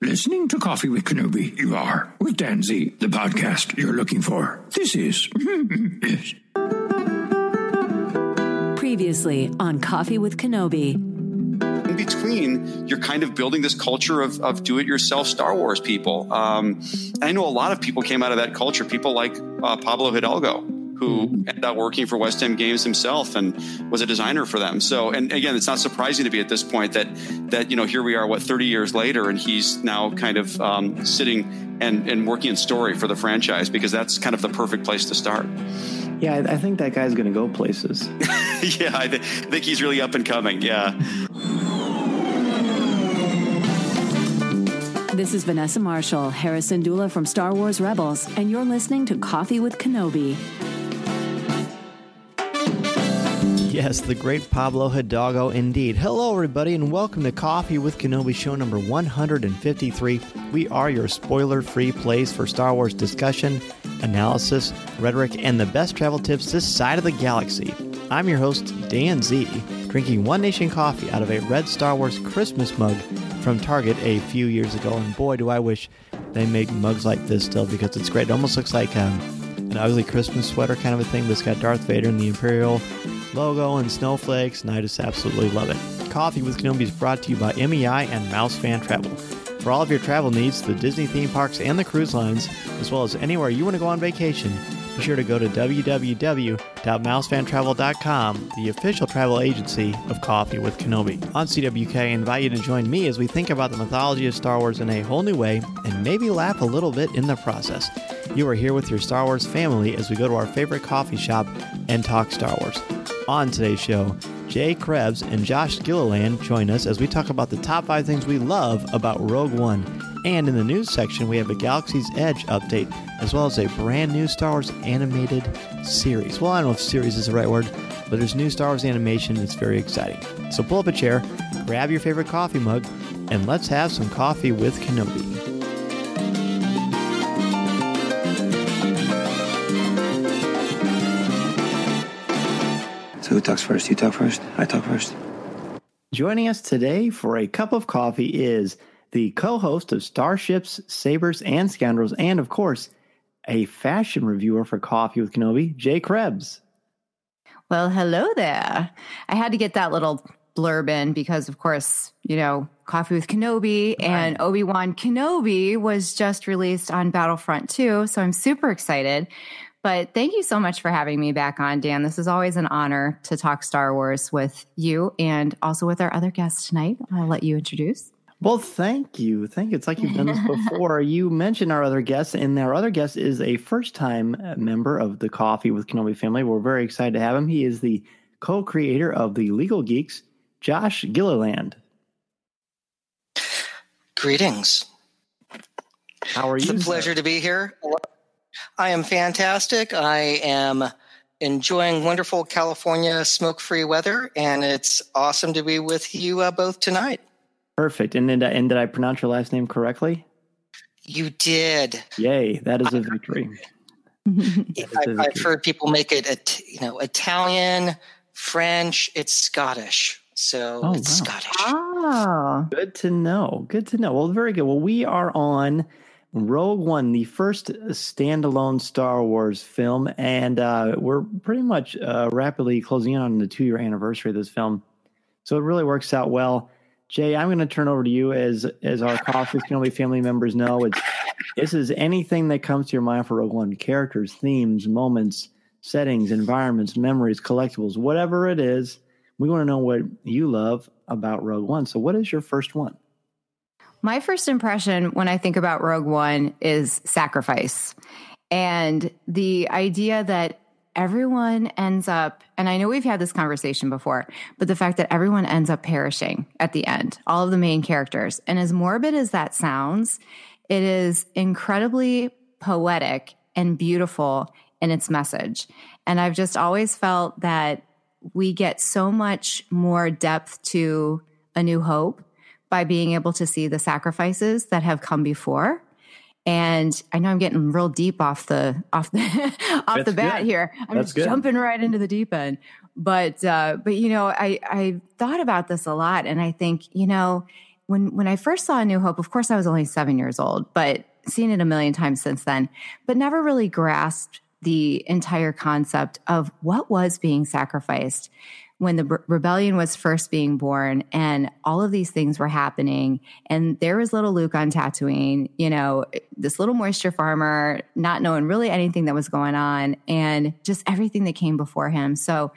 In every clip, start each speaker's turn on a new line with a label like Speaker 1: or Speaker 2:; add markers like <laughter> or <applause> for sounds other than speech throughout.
Speaker 1: Listening to Coffee with Kenobi, you are with Dan Z, the podcast you're looking for. This is <laughs> yes.
Speaker 2: Previously on Coffee with Kenobi.
Speaker 3: in between, you're kind of building this culture of, of do it yourself Star Wars people. Um, I know a lot of people came out of that culture, people like uh, Pablo Hidalgo, who ended up working for West End Games himself and was a designer for them. So, and again, it's not surprising to be at this point that, that you know, here we are, what, 30 years later, and he's now kind of um, sitting and, and working in story for the franchise because that's kind of the perfect place to start.
Speaker 4: Yeah, I, I think that guy's going to go places. <laughs>
Speaker 3: yeah, I, th- I think he's really up and coming. Yeah.
Speaker 2: This is Vanessa Marshall, Hera Syndulla from Star Wars Rebels, and you're listening to Coffee with Kenobi.
Speaker 5: Yes, the great Pablo Hidalgo indeed. Hello, everybody, and welcome to Coffee with Kenobi show number 153. We are your spoiler free place for Star Wars discussion, analysis, rhetoric, and the best travel tips this side of the galaxy. I'm your host, Dan Z, drinking One Nation coffee out of a red Star Wars Christmas mug from Target a few years ago. And boy, do I wish they make mugs like this still because it's great. It almost looks like um, an ugly Christmas sweater kind of a thing, but it's got Darth Vader and the Imperial logo and snowflakes, and I just absolutely love it. Coffee with Kenobi is brought to you by MEI and Mouse Fan Travel. For all of your travel needs, the Disney theme parks and the cruise lines, as well as anywhere you want to go on vacation, be sure to go to www.mousefantravel.com, the official travel agency of Coffee with Kenobi. On CWK, I invite you to join me as we think about the mythology of Star Wars in a whole new way and maybe laugh a little bit in the process. You are here with your Star Wars family as we go to our favorite coffee shop and talk Star Wars. On today's show, Jay Krebs and Josh Gilliland join us as we talk about the top five things we love about Rogue One. And in the news section, we have a Galaxy's Edge update, as well as a brand new Star Wars animated series. Well, I don't know if series is the right word, but there's new Star Wars animation that's very exciting. So pull up a chair, grab your favorite coffee mug, and let's have some coffee with Kenobi.
Speaker 6: Who talks first? You talk first? I talk first.
Speaker 4: Joining us today for a cup of coffee is the co host of Starships, Sabers, and Scoundrels, and of course, a fashion reviewer for Coffee with Kenobi, Jay Krebs.
Speaker 7: Well, hello there. I had to get that little blurb in because, of course, you know, Coffee with Kenobi and Obi Wan Kenobi was just released on Battlefront 2. So I'm super excited. But thank you so much for having me back on, Dan. This is always an honor to talk Star Wars with you and also with our other guests tonight. I'll let you introduce.
Speaker 4: Well, thank you. Thank you. It's like you've done this <laughs> before. you mentioned our other guest, and our other guest is a first time member of the Coffee with Kenobi family. We're very excited to have him. He is the co creator of the Legal Geeks, Josh Gilliland.
Speaker 8: Greetings.
Speaker 4: How are
Speaker 8: It's
Speaker 4: you?
Speaker 8: It's a pleasure to be here. I am fantastic. I am enjoying wonderful California smoke free weather, and it's awesome to be with you uh, both tonight.
Speaker 4: Perfect. And did, I, and did I pronounce your last name correctly?
Speaker 8: You did.
Speaker 4: Yay, that is a victory. <laughs>
Speaker 8: I, I've heard people make it, it, you know, Italian, French. It's Scottish, so
Speaker 4: Oh,
Speaker 8: it's
Speaker 4: wow.
Speaker 8: Scottish.
Speaker 7: Oh,
Speaker 4: Good to know. Good to know. Well, very good. Well, we are on Rogue One, the first standalone Star Wars film, and uh, we're pretty much uh, rapidly closing in on the two year anniversary of this film. So it really works out well. Jay, I'm going to turn over to you as as our Coffee with Kenobi family members know. It's this is anything that comes to your mind for Rogue One: characters, themes, moments, settings, environments, memories, collectibles, whatever it is. We want to know what you love about Rogue One. So, what is your first one?
Speaker 7: My first impression when I think about Rogue One is sacrifice. And the idea that everyone ends up, and I know we've had this conversation before, but the fact that everyone ends up perishing at the end, all of the main characters. And as morbid as that sounds, It is incredibly poetic and beautiful in its message. And I've just always felt that we get so much more depth to A New Hope by being able to see the sacrifices that have come before. And I know I'm getting real deep off the off the <laughs> off
Speaker 4: That's
Speaker 7: the bat
Speaker 4: good.
Speaker 7: here. I'm
Speaker 4: That's
Speaker 7: just
Speaker 4: good.
Speaker 7: jumping right into the deep end. But uh, but you know, I I thought about this a lot, and I think you know when when I first saw A New Hope, of course I was only seven years old, but seen it a million times since then, but never really grasped the entire concept of what was being sacrificed when the re- rebellion was first being born and all of these things were happening. And there was little luke on tatooine you know this little moisture farmer not knowing really anything that was going on and just everything that came before him. So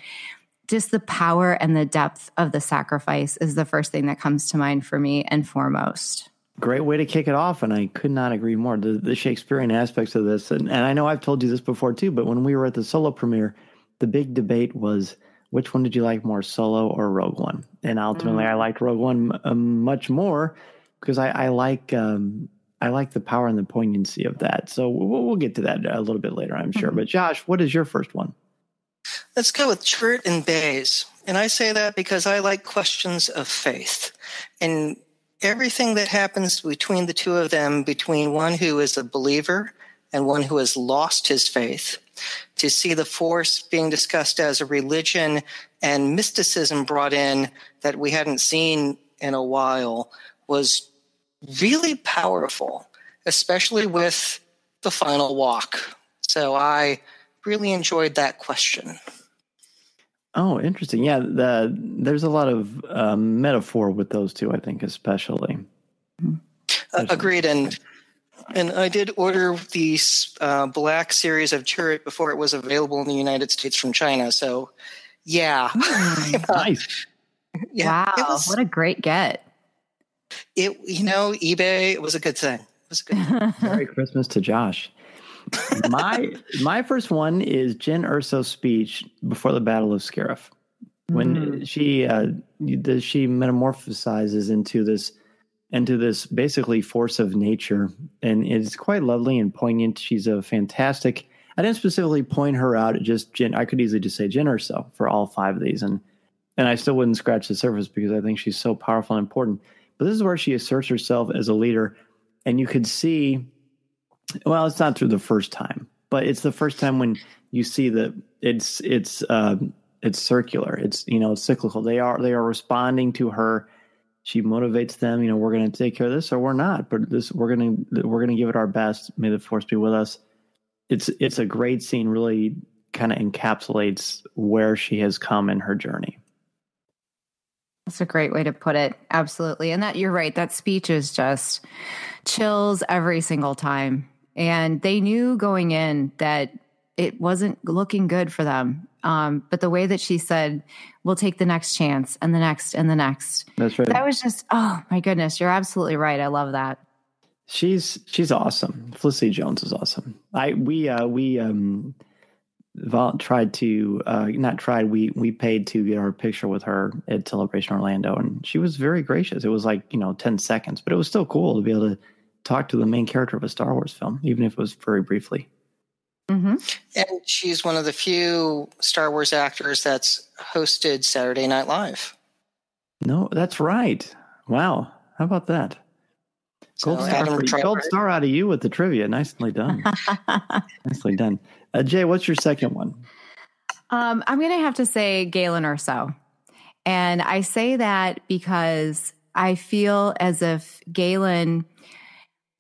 Speaker 7: just the power and the depth of the sacrifice is the first thing that comes to mind for me and foremost.
Speaker 4: Great way to kick it off, and I could not agree more. The, the Shakespearean aspects of this, and, and I know I've told you this before too, but when we were at the solo premiere, the big debate was which one did you like more, Solo or Rogue One? And ultimately, I liked Rogue One um, much more because I, I like um, I like the power and the poignancy of that. So we'll, we'll get to that a little bit later, I'm sure. But Josh, what is your first one?
Speaker 8: Let's go with Chirrut and Baze. And I say that because I like questions of faith. And everything that happens between the two of them, between one who is a believer and one who has lost his faith, to see the Force being discussed as a religion and mysticism brought in that we hadn't seen in a while was really powerful, especially with the final walk. So I really enjoyed that question.
Speaker 4: Oh, interesting. Yeah, the, there's a lot of um, metaphor with those two, I think, especially.
Speaker 8: Uh, agreed. And and I did order the uh, black series of Chirrut before it was available in the United States from China. So, yeah, <laughs>
Speaker 4: nice.
Speaker 8: yeah.
Speaker 7: wow
Speaker 8: It was,
Speaker 7: what a great get
Speaker 8: it you know eBay. It was a good thing. It was a good. Thing. <laughs>
Speaker 4: Merry Christmas to Josh. my my first one is Jyn Erso's speech before the Battle of Scarif, when she uh, she metamorphosizes into this into this basically force of nature, and it's quite lovely and poignant. She's a fantastic. I didn't specifically point her out. Just Jyn. I could easily just say Jyn Erso for all five of these, and and I still wouldn't scratch the surface because I think she's so powerful and important. But this is where she asserts herself as a leader, and you could see well it's not through the first time but it's the first time when you see that it's it's uh, it's circular it's you know it's cyclical they are they are responding to her she motivates them you know we're going to take care of this or we're not but this we're going to we're going to give it our best may the force be with us it's it's a great scene really kind of encapsulates where she has come in her journey
Speaker 7: That's a great way to put it. Absolutely. And that you're right. That speech is just chills every single time. And they knew going in that it wasn't looking good for them. Um, but the way that she said, we'll take the next chance and the next and the next.
Speaker 4: that's right
Speaker 7: That was just, oh my goodness. You're absolutely right. I love that.
Speaker 4: She's she's awesome. Felicity Jones is awesome. I we uh we um vol- tried to uh not tried we we paid to get our picture with her at Celebration Orlando and she was very gracious. It was like, you know, 10 seconds, but it was still cool to be able to talk to the main character of a Star Wars film even if it was very briefly.
Speaker 7: Hmm
Speaker 8: And she's one of the few Star Wars actors that's hosted Saturday Night Live.
Speaker 4: No, that's right. Wow. How about that?
Speaker 8: So
Speaker 4: Gold star, for- gold star out of you with the trivia. Nicely done. <laughs> Nicely done. Uh, Jay, what's your second one?
Speaker 7: Um, I'm going to have to say Galen Erso. And I say that because I feel as if Galen,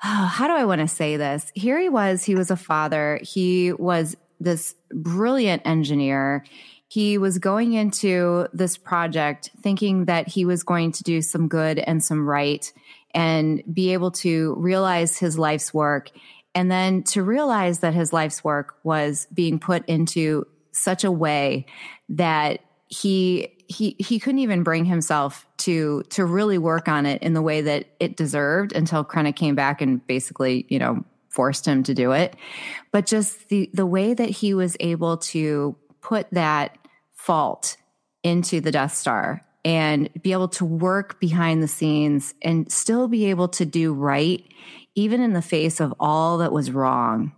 Speaker 7: Oh, how do I want to say this? Here he was, he was a father, he was this brilliant engineer. He was going into this project thinking that he was going to do some good and some right and be able to realize his life's work. And then to realize that his life's work was being put into such a way that he he he couldn't even bring himself to to really work on it in the way that it deserved until Krennic came back and basically, you know, forced him to do it. But just the the way that he was able to put that fault into the Death Star and be able to work behind the scenes and still be able to do right even in the face of all that was wrong.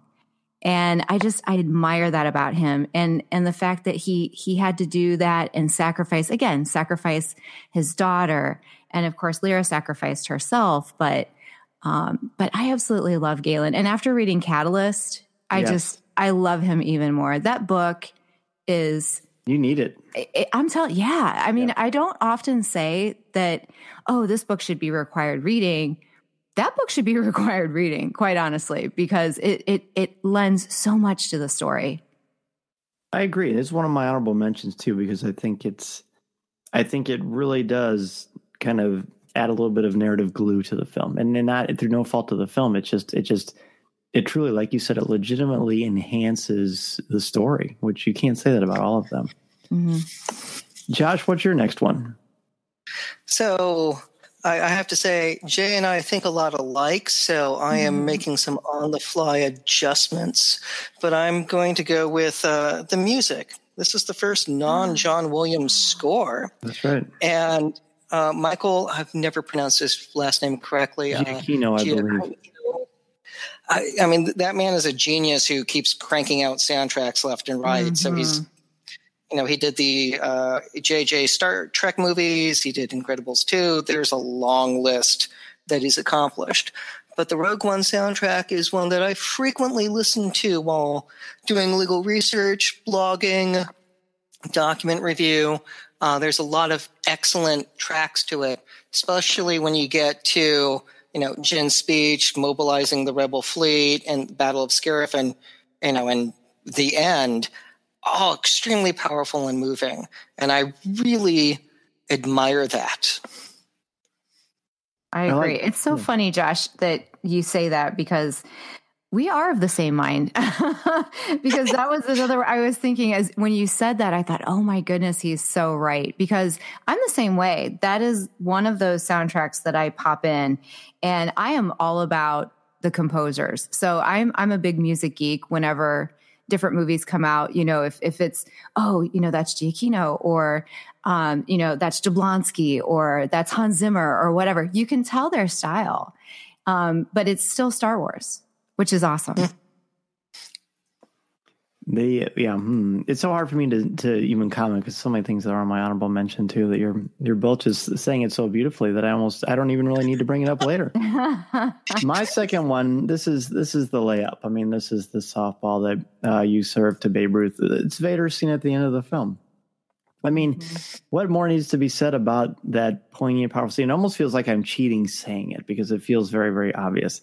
Speaker 7: And I just I admire that about him and and the fact that he he had to do that and sacrifice again, sacrifice his daughter and of course Lyra sacrificed herself, but um but I absolutely love Galen. And after reading Catalyst, I
Speaker 4: Yes.
Speaker 7: just I love him even more. That book is
Speaker 4: You need it.
Speaker 7: I- I'm telling, yeah. I mean, I don't often say that, oh, this book should be required reading. That book should be <laughs> required reading, quite honestly, because it it it lends so much to the story.
Speaker 4: I agree. It's one of my honorable mentions too because I think it's, I think it really does kind of add a little bit of narrative glue to the film, and, and not through no fault of the film. It's just, it just, it truly, like you said, it legitimately enhances the story, which you can't say that about all of them. Mm-hmm. Josh, what's your next one?
Speaker 8: So I, I have to say, Jay and I think a lot alike. So I am making some on the fly adjustments, but I'm going to go with uh, the music. This is the first non John Williams score.
Speaker 4: That's right.
Speaker 8: And uh, Michael, I've never pronounced his last name correctly. uh,
Speaker 4: Giacchino, I believe.
Speaker 8: I, I mean, that man is a genius who keeps cranking out soundtracks left and right. So he's, you know, he did the uh, JJ Star Trek movies. He did Incredibles 2. There's a long list that he's accomplished. But the Rogue One soundtrack is one that I frequently listen to while doing legal research, blogging, document review. Uh, there's a lot of excellent tracks to it, especially when you get to you know Jyn's speech, mobilizing the rebel fleet, and Battle of Scarif, and you know, and the end. All extremely powerful and moving, and I really admire that.
Speaker 7: I
Speaker 4: I like-
Speaker 7: agree. it's so
Speaker 4: yeah.
Speaker 7: funny, Josh, that you say that because we are of the same mind. <laughs> because that was another I was thinking as when you said that, I thought, oh my goodness, he's so right. Because I'm the same way. That is one of those soundtracks that I pop in and I am all about the composers. So I'm I'm a big music geek whenever different movies come out, you know, if if it's, oh, you know, that's Giacchino or um, you know, that's Jablonsky or that's Hans Zimmer or whatever. You can tell their style. Um, but it's still Star Wars, which is awesome.
Speaker 4: They, yeah, hmm. it's so hard for me to to even comment because so many things that are on my honorable mention too. That you're you're both just saying it so beautifully that I almost I don't even really need to bring it up later. <laughs> my second one, this is this is the layup. I mean, this is the softball that uh, you serve to Babe Ruth. It's Vader's scene at the end of the film. I mean, what more needs to be said about that poignant, powerful scene? It almost feels like I'm cheating saying it because it feels very, very obvious.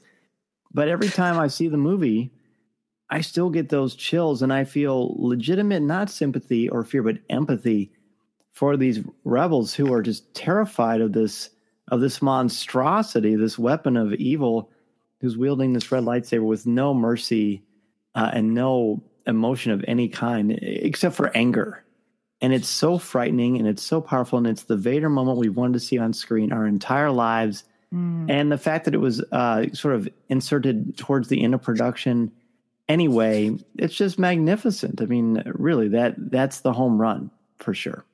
Speaker 4: But every time I see the movie, I still get those chills and I feel legitimate, not sympathy or fear, but empathy for these rebels who are just terrified of this of this monstrosity, this weapon of evil who's wielding this red lightsaber with no mercy uh, and no emotion of any kind except for anger. And it's so frightening and it's so powerful. And it's the Vader moment we've wanted to see on screen our entire lives. And the fact that it was uh, sort of inserted towards the end of production anyway, it's just magnificent. I mean, really, that that's the home run for sure.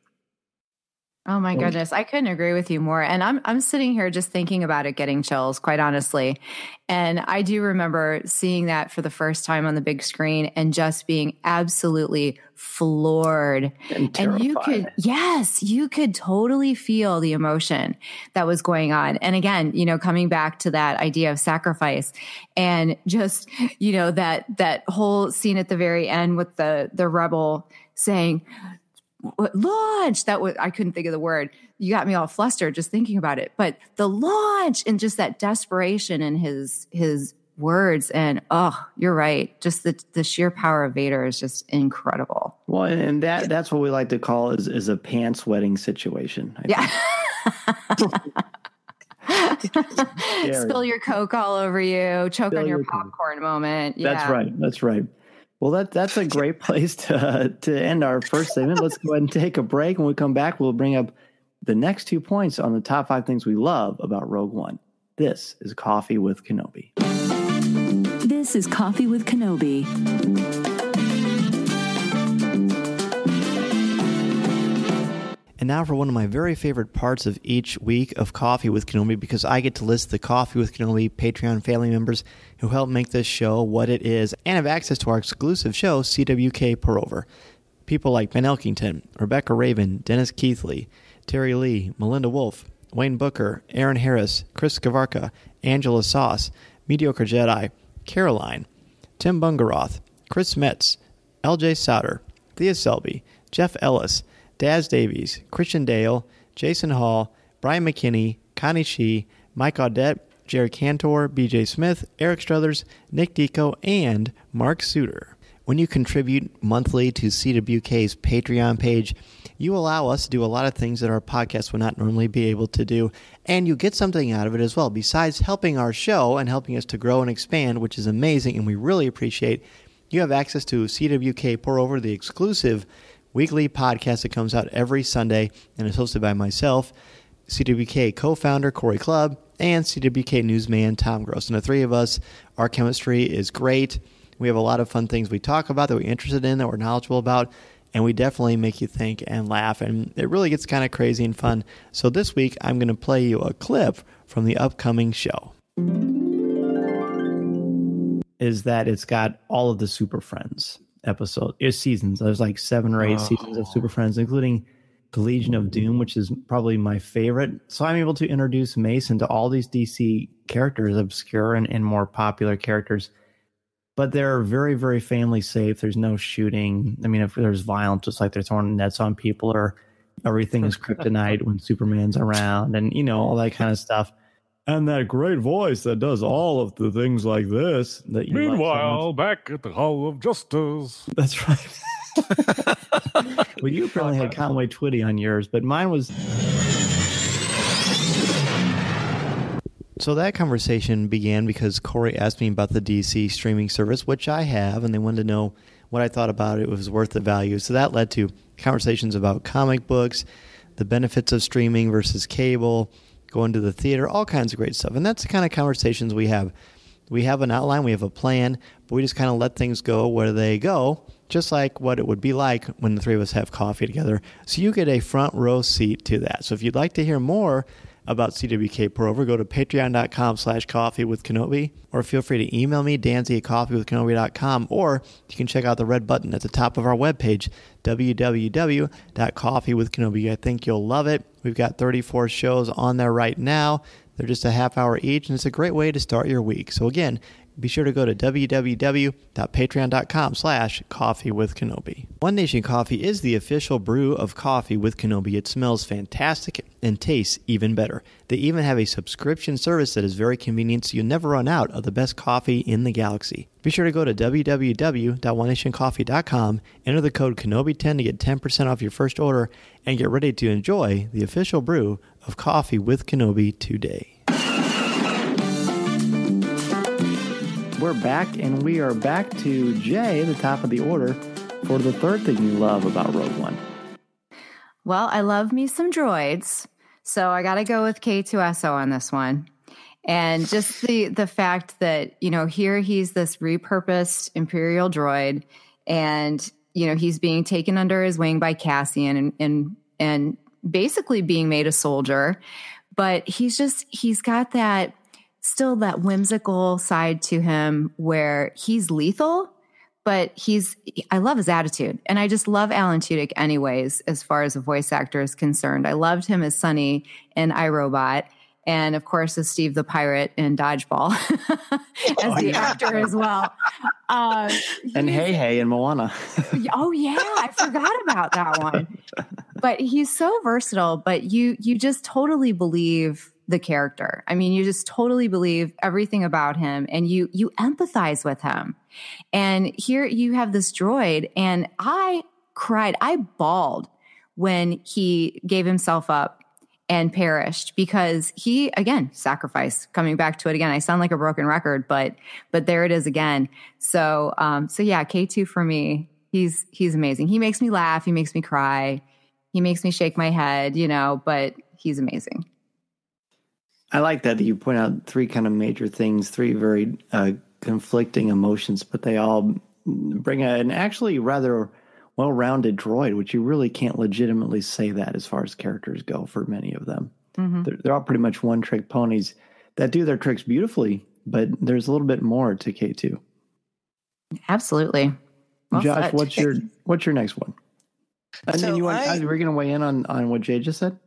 Speaker 7: Oh my goodness, I couldn't agree with you more. And I'm I'm sitting here just thinking about it getting chills, quite honestly. And I do remember seeing that for the first time on the big screen and just being absolutely floored.
Speaker 4: And
Speaker 7: you could yes, you could totally feel the emotion that was going on. And again, you know, coming back to that idea of sacrifice and just, you know, that that whole scene at the very end with the the rebel saying launch that was i couldn't think of the word. You got me all flustered just thinking about it. But the launch and just that desperation in his his words and oh you're right. Just the the sheer power of vader is just incredible.
Speaker 4: Well, and, that that's what we like to call is is a pants wetting situation. I
Speaker 7: yeah. <laughs> spill your coke all over you. Choke
Speaker 4: Spill
Speaker 7: on your
Speaker 4: your Coke.
Speaker 7: popcorn moment.
Speaker 4: That's right. That's right. Well, that that's a great place to to end our first segment. Let's go ahead and take a break. When we come back, we'll bring up the next two points on the top five things we love about Rogue One. This is Coffee with Kenobi.
Speaker 2: This is Coffee with Kenobi.
Speaker 5: And now for one of my very favorite parts of each week of Coffee with Kenobi because I get to list the Coffee with Kenobi Patreon family members who help make this show what it is and have access to our exclusive show, CWK Pour Over. People like Ben Elkington, Rebecca Raven, Dennis Keithley, Terry Lee, Melinda Wolf, Wayne Booker, Aaron Harris, Chris Kavarka, Angela Sauce, Mediocre Jedi, Caroline, Tim Bungaroth, Chris Metz, LJ Sauter, Thea Selby, Jeff Ellis, Daz Davies, Christian Dale, Jason Hall, Brian McKinney, Connie Shee, Mike Audette, Jerry Cantor, BJ Smith, Eric Struthers, Nick Deco, and Mark Suter. When you contribute monthly to CWK's Patreon page, you allow us to do a lot of things that our podcast would not normally be able to do, and you get something out of it as well, besides helping our show and helping us to grow and expand, which is amazing, and we really appreciate. You have access to CWK Pour Over, the exclusive weekly podcast that comes out every Sunday and is hosted by myself, CWK co founder Corey Clubb, and CWK newsman Tom Gross. And the three of us, our chemistry is great. We have a lot of fun things we talk about that we're interested in, that we're knowledgeable about, and we definitely make you think and laugh. And it really gets kind of crazy and fun. So this week, I'm going to play you a clip from the upcoming show.
Speaker 4: Is that it's got all of the Super Friends episode is eh, seasons. There's like seven or eight oh. seasons of Super Friends, including the Legion of Doom, which is probably my favorite. So I'm able to introduce Mason to all these DC characters, obscure and, and more popular characters. But they're very, very family safe. There's no shooting. I mean, if there's violence, it's like they're throwing nets on people or everything is kryptonite when Superman's around and, you know, all that kind of stuff and that great voice that does all of the things like this. That you
Speaker 9: Meanwhile, like back at the Hall of Justice.
Speaker 4: That's right. <laughs> <laughs> well, you apparently had Conway Twitty on yours, but mine was.
Speaker 5: So that conversation began because Corey asked me about the DC streaming service, which I have, and they wanted to know what I thought about it, it was worth the value. So that led to conversations about comic books, the benefits of streaming versus cable, going to the theater, all kinds of great stuff. And that's the kind of conversations we have. We have an outline, we have a plan, but we just kind of let things go where they go, just like what it would be like when the three of us have coffee together. So you get a front row seat to that. So if you'd like to hear more about CWK Pour Over, go to patreon.com slash coffee with Kenobi, or feel free to email me, danzy at coffeewithkenobi.com, or you can check out the red button at the top of our webpage, www.coffeewithkenobi. I think you'll love it. We've got 34 shows on there right now. They're just a half hour each, and it's a great way to start your week. So again, be sure to go to www.patreon.com slash coffee with Kenobi. One Nation Coffee is the official brew of coffee with Kenobi. It smells fantastic and tastes even better. They even have a subscription service that is very convenient so you never run out of the best coffee in the galaxy. Be sure to go to www.onenationcoffee.com, enter the code Kenobi10 to get 10% off your first order, and get ready to enjoy the official brew of coffee with Kenobi today.
Speaker 4: We're back, and we are back to Jay, the top of the order, for the third thing you love about Rogue One.
Speaker 7: Well, I love me some droids, so I got to go with K2SO on this one. And just the the fact that you know here he's this repurposed Imperial droid, and you know he's being taken under his wing by Cassian, and and and basically being made a soldier, but he's just he's got that still that whimsical side to him where he's lethal, but he's I love his attitude. And I just love Alan Tudyk anyways, as far as a voice actor is concerned. I loved him as Sonny in iRobot. And of course, as Steve the Pirate in Dodgeball, <laughs> as oh, the yeah. actor as well.
Speaker 4: Uh, and Hey Hey in Moana.
Speaker 7: oh yeah, I forgot about that one. But he's so versatile. But you you just totally believe the character. I mean, you just totally believe everything about him and you you empathize with him. And here you have this droid and I cried, I bawled when he gave himself up and perished because he again sacrifice. Coming back to it again i sound like a broken record but but there it is again. So um so yeah k2 for me he's he's amazing. He makes me laugh. He makes me cry. He makes me shake my head you know but he's amazing
Speaker 4: I like that you point out three kind of major things, three very uh, conflicting emotions, but they all bring a, an actually rather well-rounded droid, which you really can't legitimately say that as far as characters go for many of them.
Speaker 7: Mm-hmm.
Speaker 4: They're, they're all pretty much one-trick ponies that do their tricks beautifully, but there's a little bit more to K two.
Speaker 7: Absolutely. Well
Speaker 4: Josh,
Speaker 7: said.
Speaker 4: what's your what's your next one? And
Speaker 8: So
Speaker 4: then you want,
Speaker 8: I-
Speaker 4: we're going to weigh in on on what Jay just said.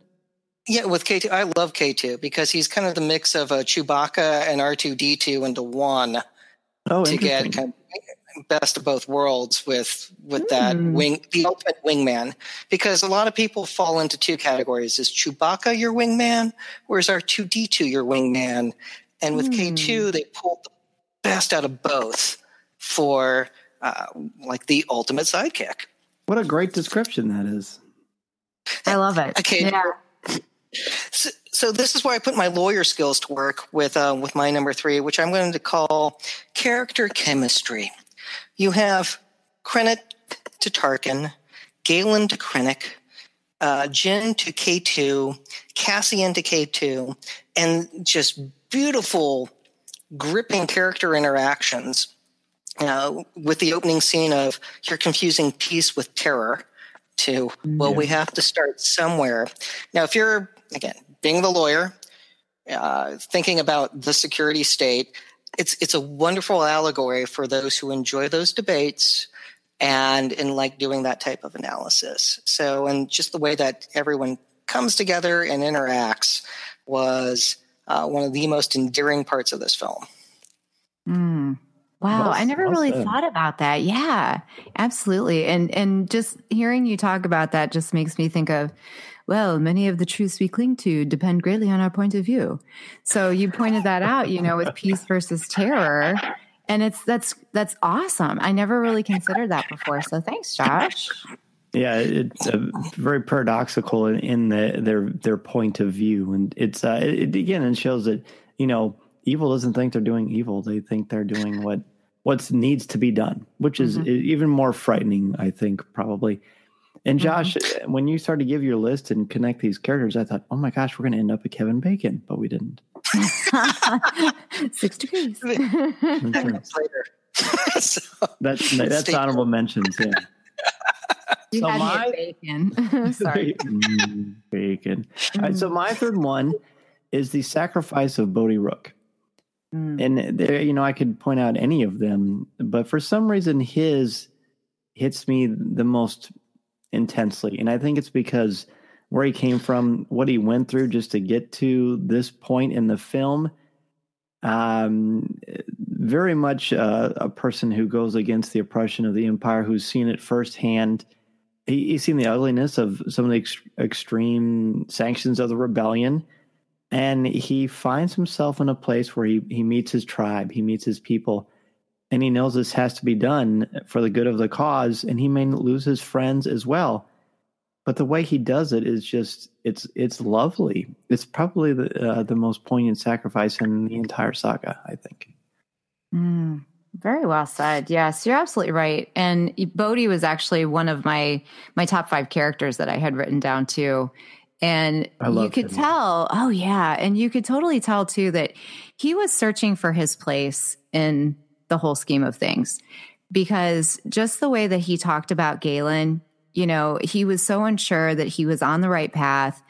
Speaker 8: Yeah, with K2, I love K2 because he's kind of the mix of a Chewbacca and R2D2 into one
Speaker 4: Oh,
Speaker 8: to get kind of best of both worlds with with that
Speaker 7: Hmm.
Speaker 8: wing, the ultimate wingman. Because a lot of people fall into two categories: is Chewbacca your wingman, or is R2D2 your wingman? And with
Speaker 7: Hmm.
Speaker 8: K2, they pulled the best out of both for uh, like the ultimate sidekick.
Speaker 4: What a great description that is.
Speaker 7: I love it.
Speaker 8: Okay.
Speaker 7: Yeah.
Speaker 8: So, so this is where I put my lawyer skills to work with uh, with my number three, which I'm going to call character chemistry. You have Krennic to Tarkin, Galen to Krennic, uh, Jyn to K2, Cassian to K2, and just beautiful, gripping character interactions. Uh, with the opening scene of you're confusing peace with terror to well we have to start somewhere now if you're again being the lawyer uh, thinking about the security state it's it's a wonderful allegory for those who enjoy those debates and and like doing that type of analysis so and just the way that everyone comes together and interacts was uh, one of the most endearing parts of this film
Speaker 7: Mm. Wow,
Speaker 4: Well
Speaker 7: I never really
Speaker 4: said.
Speaker 7: thought about that. Yeah, absolutely. And and just hearing you talk about that just makes me think of well, many of the truths we cling to depend greatly on our point of view. So you pointed that out, you know, with peace versus terror. And it's that's that's awesome. I never really considered that before. So thanks, Josh.
Speaker 4: Yeah, it's uh, very paradoxical in, in the, their their point of view, and it's uh, it, again it shows that you know evil doesn't think they're doing evil; they think they're doing what what needs to be done, which is
Speaker 7: Mhm.
Speaker 4: even more frightening, I think, probably. And
Speaker 7: Mm-hmm.
Speaker 4: Josh, when you started to give your list and connect these characters, I thought, oh my gosh, we're going to end up with Kevin Bacon, but we didn't.
Speaker 7: Six degrees.
Speaker 4: That's right.
Speaker 8: later <laughs> so,
Speaker 4: That's that's
Speaker 8: Stay-
Speaker 4: honorable mentions. Yeah. <laughs>
Speaker 7: you
Speaker 4: So
Speaker 7: had
Speaker 4: my-
Speaker 7: me at bacon. <laughs> Sorry.
Speaker 4: Mm, bacon. All right, so my third one is the sacrifice of Bodhi Rook.
Speaker 7: Mm.
Speaker 4: And there, you know, I could point out any of them, but for some reason, his hits me the most intensely. And I think it's because where he came from, what he went through just to get to this point in the film. Um, very much a person who goes against the oppression of the empire, who's seen it firsthand. He, he's seen the ugliness of some of the ex- extreme sanctions of the rebellion and he finds himself in a place where he, he meets his tribe, he meets his people, and he knows this has to be done for the good of the cause, and he may lose his friends as well. But the way he does it is just it's it's lovely. It's probably the uh, the most poignant sacrifice in the entire saga, I think.
Speaker 7: Mm, very well said. Yes, you're absolutely right. And Bodhi was actually one of my my top five characters that I had written down too. And you could
Speaker 4: him.
Speaker 7: tell, oh yeah, and you could totally tell too that he was searching for his place in the whole scheme of things. Because just the way that he talked about Galen, you know, he was so unsure that he was on the right path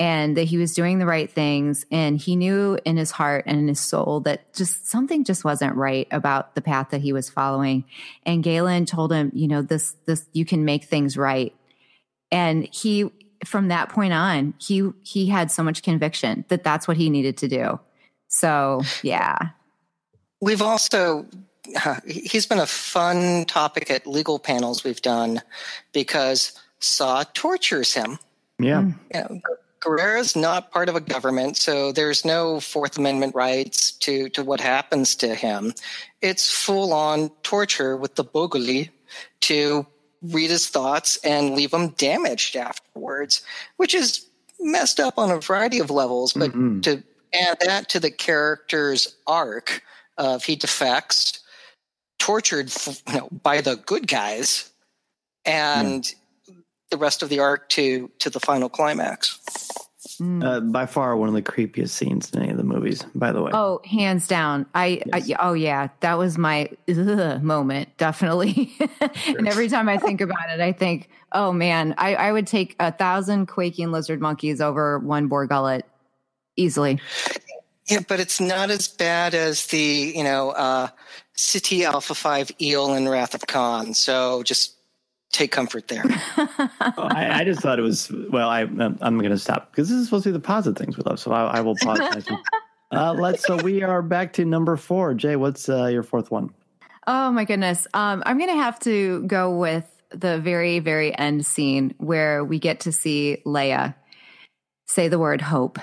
Speaker 7: and that he was doing the right things. And he knew in his heart and in his soul that just something just wasn't right about the path that he was following. And Galen told him you know this this you can make things right. And he from that point on he he had so much conviction that that's what he needed to do. So yeah
Speaker 8: We've also, uh, he's been a fun topic at legal panels we've done because Saw tortures him.
Speaker 4: Yeah,
Speaker 8: You know, Gerrera's not part of a government, so there's no Fourth Amendment rights to, to what happens to him. It's full on torture with the Bor Gullet to read his thoughts and leave him damaged afterwards, which is messed up on a variety of levels. But
Speaker 4: Mhm.
Speaker 8: to add that to the character's arc of he defects, tortured f- you know, by the good guys, and the rest of the arc to to the final climax.
Speaker 4: Uh, by far one of the creepiest scenes in any of the movies. By the way.
Speaker 7: Oh, hands down. I, I oh yeah, that was my ugh, moment, definitely. <laughs> and every time I think about it, I think, oh man, I, I would take a thousand quaking lizard monkeys over one Bor Gullet easily.
Speaker 8: Yeah, but it's not as bad as the you know uh, Ceti Alpha Five eel in Wrath of Khan. So just take comfort there. <laughs>
Speaker 4: Oh, I, I, just thought it was well. I I'm going to stop because this is supposed to be the positive things we love. So I, I will <laughs> pause. uh, let's. So we are back to number four. Jay, what's uh, your fourth one?
Speaker 7: Oh my goodness. Um, I'm going to have to go with the very very end scene where we get to see Leia say the word hope.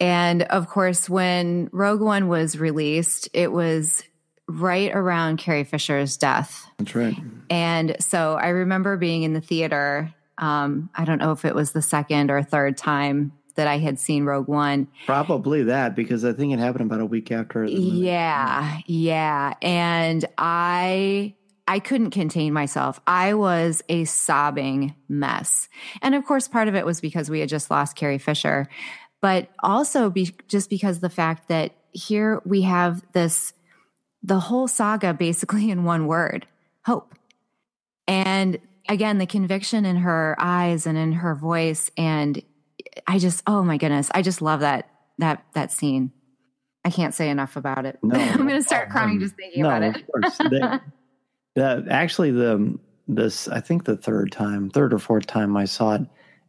Speaker 7: And of course, when Rogue One was released, it was right around Carrie Fisher's death.
Speaker 4: That's right.
Speaker 7: And so I remember being in the theater. Um, I don't know if it was the second or third time that I had seen Rogue One.
Speaker 4: Probably that because I think it happened about a week after.
Speaker 7: Yeah, yeah, and I I couldn't contain myself. I was a sobbing mess, and of course, part of it was because we had just lost Carrie Fisher, but also be, just because the fact that here we have this the whole saga basically <laughs> in one word hope. And again, the conviction in her eyes and in her voice. And I just, oh my goodness, I just love that, that, that scene. I can't say enough about it. No, <laughs> I'm going to start um, crying just thinking no, about it. Of course.
Speaker 4: the, <laughs> the, actually, the, this, I think the third time, third or fourth time I saw it,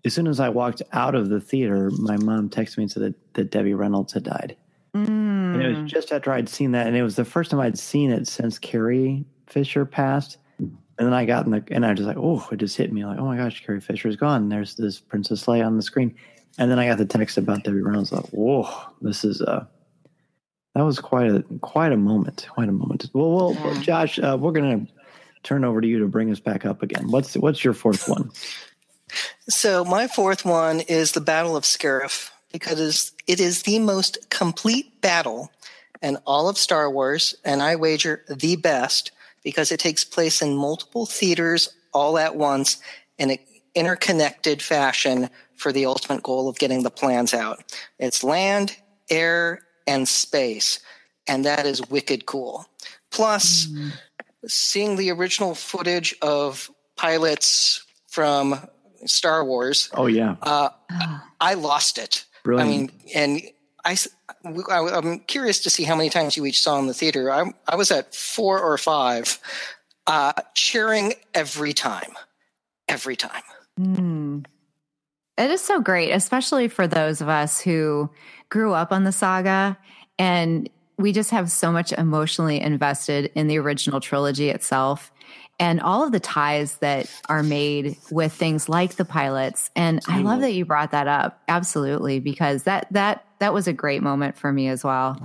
Speaker 4: as soon as I walked out of the theater, my mom texted me and said that, that Debbie Reynolds had died. Mm. And it was just after I'd seen that, and it was the first time I'd seen it since Carrie Fisher passed. And then I got in the, and I was just like, oh, it just hit me like, oh my gosh, Carrie Fisher is gone. There's this Princess Leia on the screen. And then I got the text about Debbie Reynolds. Like, whoa, this is uh that was quite a quite a moment, quite a moment. Well, well, yeah. Josh, uh, we're gonna turn over to you to bring us back up again. What's what's your fourth one?
Speaker 8: So my fourth one is the Battle of Scarif because it is the most complete battle in all of Star Wars, and I wager the best because it takes place in multiple theaters all at once in an interconnected fashion for the ultimate goal of getting the plans out. It's land, air, and space, and that is wicked cool. Plus, mm. seeing the original footage of pilots from Star Wars.
Speaker 4: Oh yeah,
Speaker 8: uh, I lost it. Brilliant. I mean, and I, I, am curious to see how many times you each saw in the theater. I, I was at four or five, uh, cheering every time, every time.
Speaker 7: Mm. It is so great, especially for those of us who grew up on the saga and we just have so much emotionally invested in the original trilogy itself and all of the ties that are made with things like the pilots. And i love that you brought that up. Absolutely because that that that was a great moment for me as well.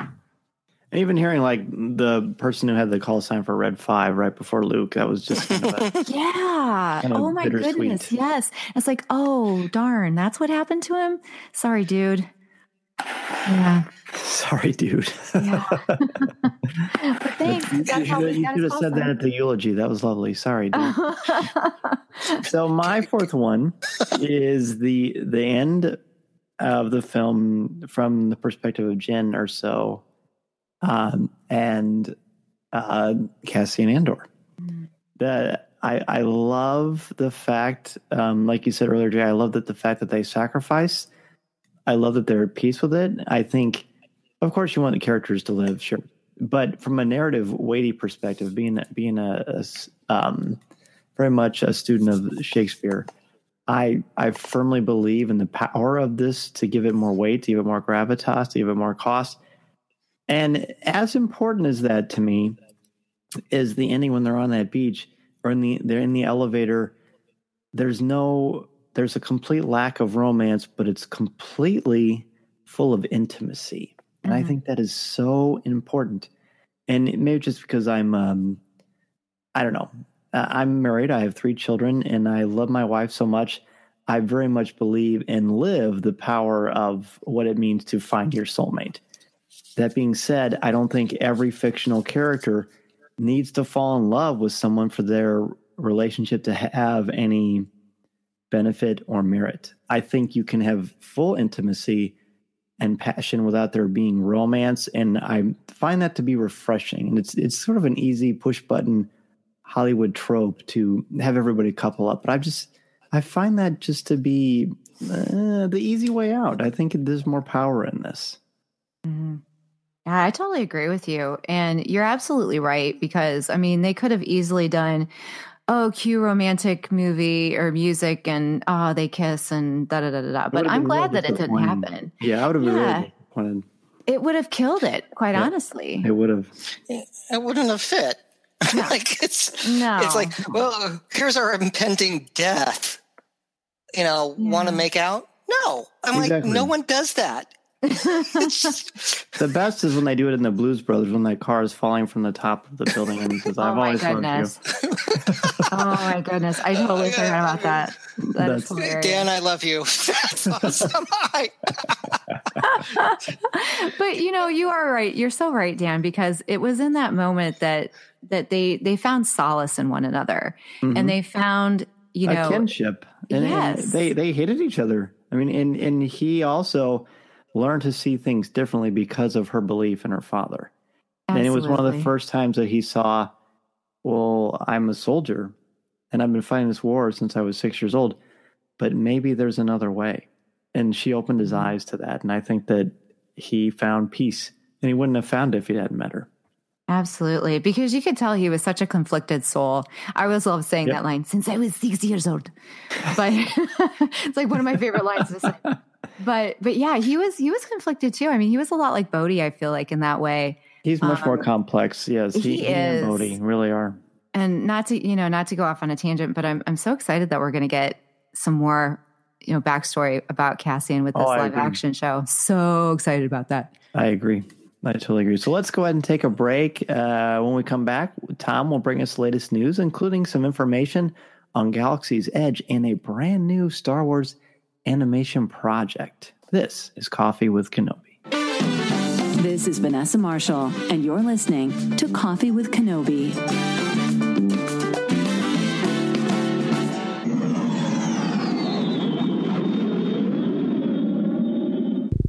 Speaker 4: And even hearing like the person who had the call sign for red five right before luke that was just kind of
Speaker 7: a, <laughs> yeah. kind of oh my goodness. Yes. It's like oh darn. That's what happened to him? Sorry dude yeah.
Speaker 4: Sorry, dude. Yeah. <laughs>
Speaker 7: thanks.
Speaker 4: you, should, you should have said that at the eulogy. That was lovely. Sorry, dude. <laughs> so my fourth one is the the end of the film from the perspective of Jyn Erso um, and uh, Cassian Andor. Mm. That I, I love the fact, um, like you said earlier, Jay. I love that the fact that they sacrifice I love that they're at peace with it. I think, of course, you want the characters to live, sure, but from a narrative weighty perspective, being being a, a um, very much a student of Shakespeare, I I firmly believe in the power of this to give it more weight, to give it more gravitas, to give it more cost. And as important as that to me is the ending when they're on that beach or in the they're in the elevator. There's no there's a complete lack of romance, but it's completely full of intimacy. And mm-hmm. I think that is so important. And maybe just because I'm, um, I don't know, I'm married, I have three children, and I love my wife so much. I very much believe and live the power of what it means to find your soulmate. That being said, I don't think every fictional character needs to fall in love with someone for their relationship to have any benefit or merit. I think you can have full intimacy and passion without there being romance, and I find that to be refreshing. And it's it's sort of an easy push button Hollywood trope to have everybody couple up, but I just I find that just to be uh, the easy way out. I think there's more power in this.
Speaker 7: Mm-hmm. Yeah, I totally agree with you. And you're absolutely right because I mean, they could have easily done oh, cue romantic movie or music and oh, they kiss and da da da da da. But I'm glad that it didn't happen.
Speaker 4: Yeah, I would have been yeah. really disappointed.
Speaker 7: It would have killed it, quite yeah, honestly.
Speaker 4: It would have.
Speaker 8: It wouldn't have fit. <laughs> No. like it's no. It's like, well, here's our impending death. You know, yeah. want to make out? No, I'm exactly. like, no one does that. <laughs>
Speaker 4: the best is when they do it in the Blues Brothers when that car is falling from the top of the building and says, "I've oh always goodness. loved
Speaker 7: you." <laughs> oh my goodness! I totally oh, forgot about that. That's,
Speaker 8: That's Dan, I love you. <laughs> That's awesome.
Speaker 7: but you know, you are right. You're so right, Dan, because it was in that moment that that they they found solace in one another, mm-hmm. and they found you know
Speaker 4: a kinship. And, yes. And they they hated each other. I mean, and and he also learn to see things differently because of her belief in her father. Absolutely. And it was one of the first times that he saw, well, I'm a soldier and I've been fighting this war since I was six years old, but maybe there's another way. And she opened his mm-hmm. eyes to that. And I think that he found peace and he wouldn't have found it if he hadn't met her.
Speaker 7: Absolutely. Because you could tell he was such a conflicted soul. I always love saying yep. that line since I was six years old. But <laughs> it's like one of my favorite lines to say <laughs> but but yeah, he was he was conflicted too. I mean, he was a lot like Bodhi. I feel like in that way.
Speaker 4: He's much um, more complex. Yes, he, he, is. and Bodhi really are.
Speaker 7: And not to you know not to go off on a tangent, but I'm I'm so excited that we're going to get some more you know backstory about Cassian with this oh, live action show. So excited about that.
Speaker 4: I agree. I totally agree. So let's go ahead and take a break. Uh, when we come back, Tom will bring us latest news, including some information on Galaxy's Edge and a brand new Star Wars animation project. This is Coffee with Kenobi.
Speaker 2: This is Vanessa Marshall, and you're listening to Coffee with Kenobi.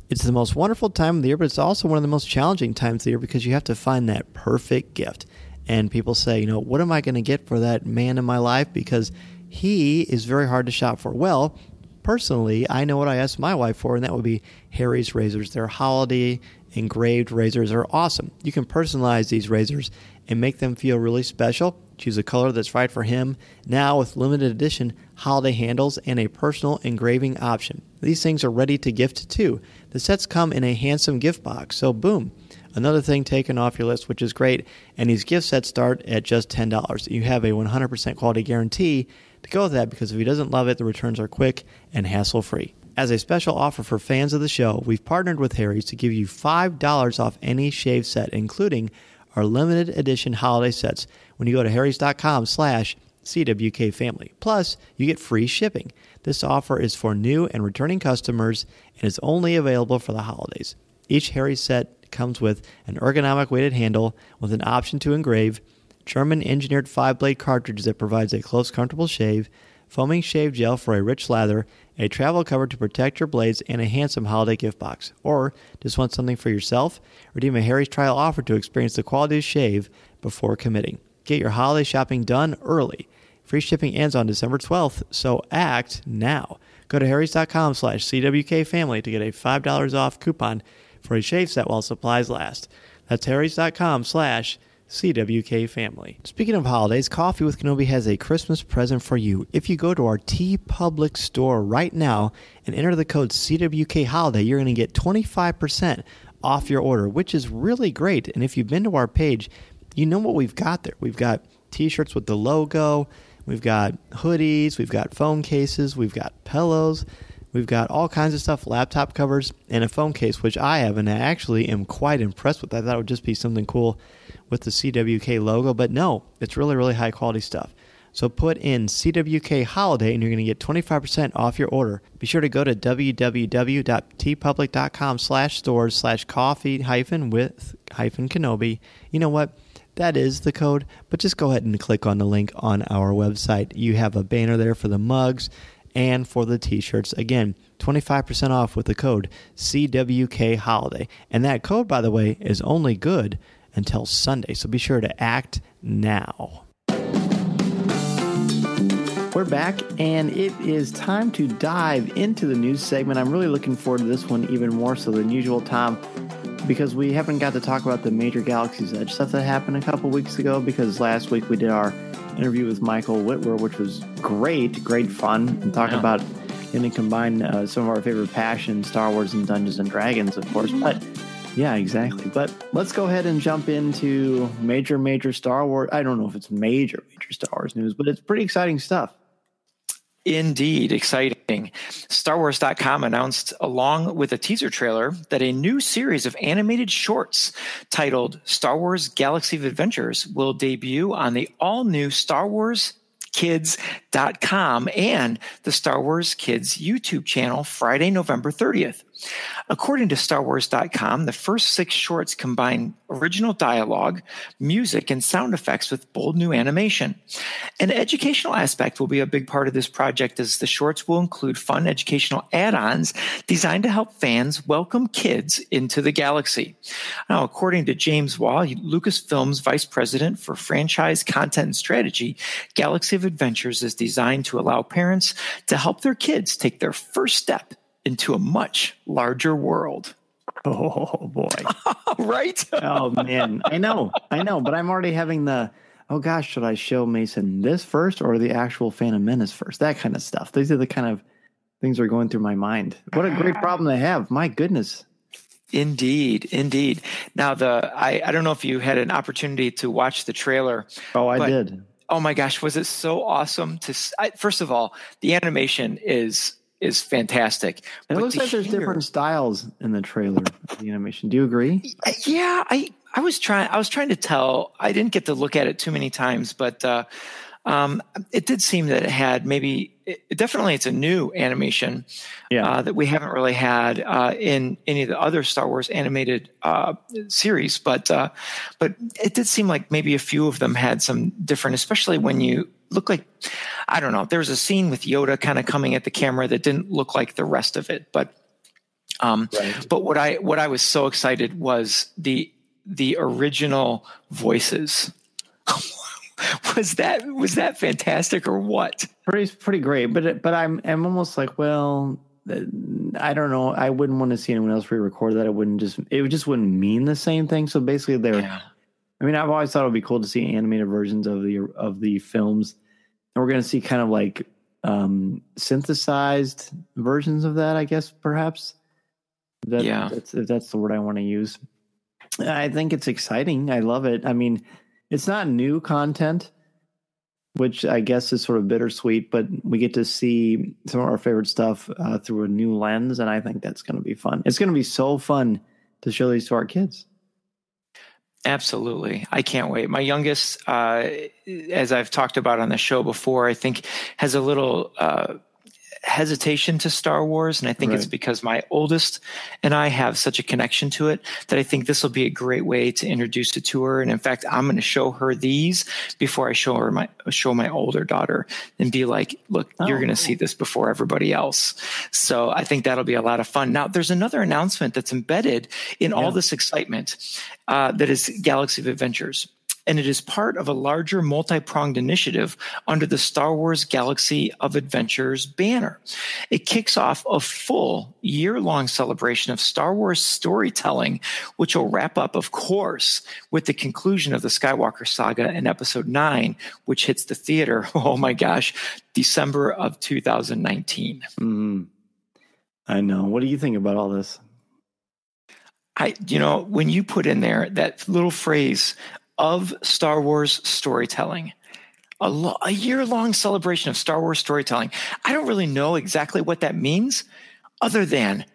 Speaker 5: It's the most wonderful time of the year, but it's also one of the most challenging times of the year because you have to find that perfect gift. And people say, you know, what am I going to get for that man in my life? Because he is very hard to shop for. Well, personally, I know what I asked my wife for, and that would be Harry's razors. Their holiday engraved razors are awesome. You can personalize these razors and make them feel really special. Choose a color that's right for him. Now, with limited edition holiday handles and a personal engraving option. These things are ready to gift too. The sets come in a handsome gift box, so boom. Another thing taken off your list, which is great, and these gift sets start at just $10. You have a 100% quality guarantee to go with that because if he doesn't love it, the returns are quick and hassle free. As a special offer for fans of the show, we've partnered with Harry's to give you $5 off any shave set, including our limited edition holiday sets when you go to harrys.com slash CWK family. Plus, you get free shipping. This offer is for new and returning customers and is only available for the holidays. Each Harry set comes with an ergonomic weighted handle with an option to engrave German engineered five blade cartridge that provides a close, comfortable shave, foaming shave gel for a rich lather, a travel cover to protect your blades, and a handsome holiday gift box. Or just want something for yourself? Redeem a Harry's trial offer to experience the quality of shave before committing. Get your holiday shopping done early. Free shipping ends on December 12th, so act now. Go to harrys.com slash cwkfamily to get a $5 off coupon for a shave set while supplies last. That's harrys.com slash CWK family. Speaking of holidays, Coffee with Kenobi has a Christmas present for you. If you go to our T TeePublic store right now and enter the code CWK Holiday, you're going to get 25% off your order, which is really great. And if you've been to our page, you know what we've got there. We've got t shirts with the logo, we've got hoodies, we've got phone cases, we've got pillows. We've got all kinds of stuff, laptop covers, and a phone case, which I have, and I actually am quite impressed with. I thought it would just be something cool with the CWK logo, but no, it's really, really high quality stuff. So put in CWK Holiday and you're going to get 25% off your order. Be sure to go to www.teepublic.com slash stores slash coffee hyphen with hyphen Kenobi. You know what? That is the code, but just go ahead and click on the link on our website. You have a banner there for the mugs and for the t shirts. Again, 25% off with the code CWK Holiday. And that code, by the way, is only good until Sunday. So be sure to act now.
Speaker 4: We're back, and it is time to dive into the news segment. I'm really looking forward to this one even more so than usual, Tom, because we haven't got to talk about the major Galaxy's Edge stuff that happened a couple weeks ago. Because last week we did our interview with Michael Witwer, which was great, great fun, and talking yeah. about and to combine uh, some of our favorite passions, Star Wars and Dungeons and Dragons, of course. But yeah, exactly. But let's go ahead and jump into major, major Star Wars. I don't know if it's major, major Star Wars news, but it's pretty exciting stuff.
Speaker 10: Indeed, exciting. StarWars.com announced, along with a teaser trailer, that a new series of animated shorts titled Star Wars Galaxy of Adventures will debut on the all new Star Wars Kids.com and the Star Wars Kids YouTube channel Friday, November 30th. According to StarWars.com, the first six shorts combine original dialogue, music, and sound effects with bold new animation. An educational aspect will be a big part of this project as the shorts will include fun educational add-ons designed to help fans welcome kids into the galaxy. Now, according to James Waugh, Lucasfilm's vice president for franchise content and strategy, Galaxy of Adventures is designed to allow parents to help their kids take their first step into a much larger world. <laughs>
Speaker 4: Oh boy.
Speaker 10: right?
Speaker 4: oh man. I know. I know, but I'm already having the oh gosh, should I show Mason this first or the actual Phantom Menace first? That kind of stuff. These are the kind of things that are going through my mind. What a great problem to have. My goodness.
Speaker 10: Indeed, indeed. Now the I, I don't know if you had an opportunity to watch the trailer.
Speaker 4: Oh, I did.
Speaker 10: Oh my gosh, was it so awesome to I, first of all, the animation is is fantastic.
Speaker 4: It looks like there's different styles in the trailer of the animation. Do you agree?
Speaker 10: Yeah, I I was trying I was trying to tell. I didn't get to look at it too many times, but uh, um, it did seem that it had maybe it, definitely it's a new animation yeah. uh, that we haven't really had uh, in any of the other Star Wars animated uh, series, but uh, but it did seem like maybe a few of them had some different, especially when you look like I don't know. There was a scene with Yoda kind of coming at the camera that didn't look like the rest of it, but um, right. but what I what I was so excited was the the original voices. <laughs> <laughs> was that was that fantastic or what?
Speaker 4: Pretty pretty great, but but I'm I'm almost like well. I don't know. I wouldn't want to see anyone else re-record that. It wouldn't just. It just wouldn't mean the same thing. So basically, they're. Yeah. I mean, I've always thought it would be cool to see animated versions of the of the films and we're going to see kind of like um, synthesized versions of that, I guess, perhaps. That, yeah, that's, if that's the word I want to use. I think it's exciting. I love it. I mean, it's not new content, which I guess is sort of bittersweet, but we get to see some of our favorite stuff uh, through a new lens, and I think that's going to be fun. It's going to be so fun to show these to our kids.
Speaker 10: Absolutely. I can't wait. My youngest, uh, as I've talked about on the show before, I think has a little uh, hesitation to Star Wars, and I think right. it's because my oldest and I have such a connection to it that I think this will be a great way to introduce it to her. And in fact, I'm going to show her these before I show her my show my older daughter, and be like, "Look, oh, you're going to see this before everybody else." So I think that'll be a lot of fun. Now, there's another announcement that's embedded in yeah. all this excitement uh, that is Galaxy of Adventures and it is part of a larger multi pronged initiative under the Star Wars Galaxy of Adventures banner. It kicks off a full year long celebration of Star Wars storytelling, which will wrap up, of course, with the conclusion of the Skywalker saga in episode nine, which hits the theater, <laughs> oh my gosh, December of 2019.
Speaker 4: Mm, I know. What do you think about all this?
Speaker 10: I, you know, when you put in there that little phrase, of Star Wars storytelling. A, lo- a year long celebration of Star Wars storytelling. I don't really know exactly what that means, other than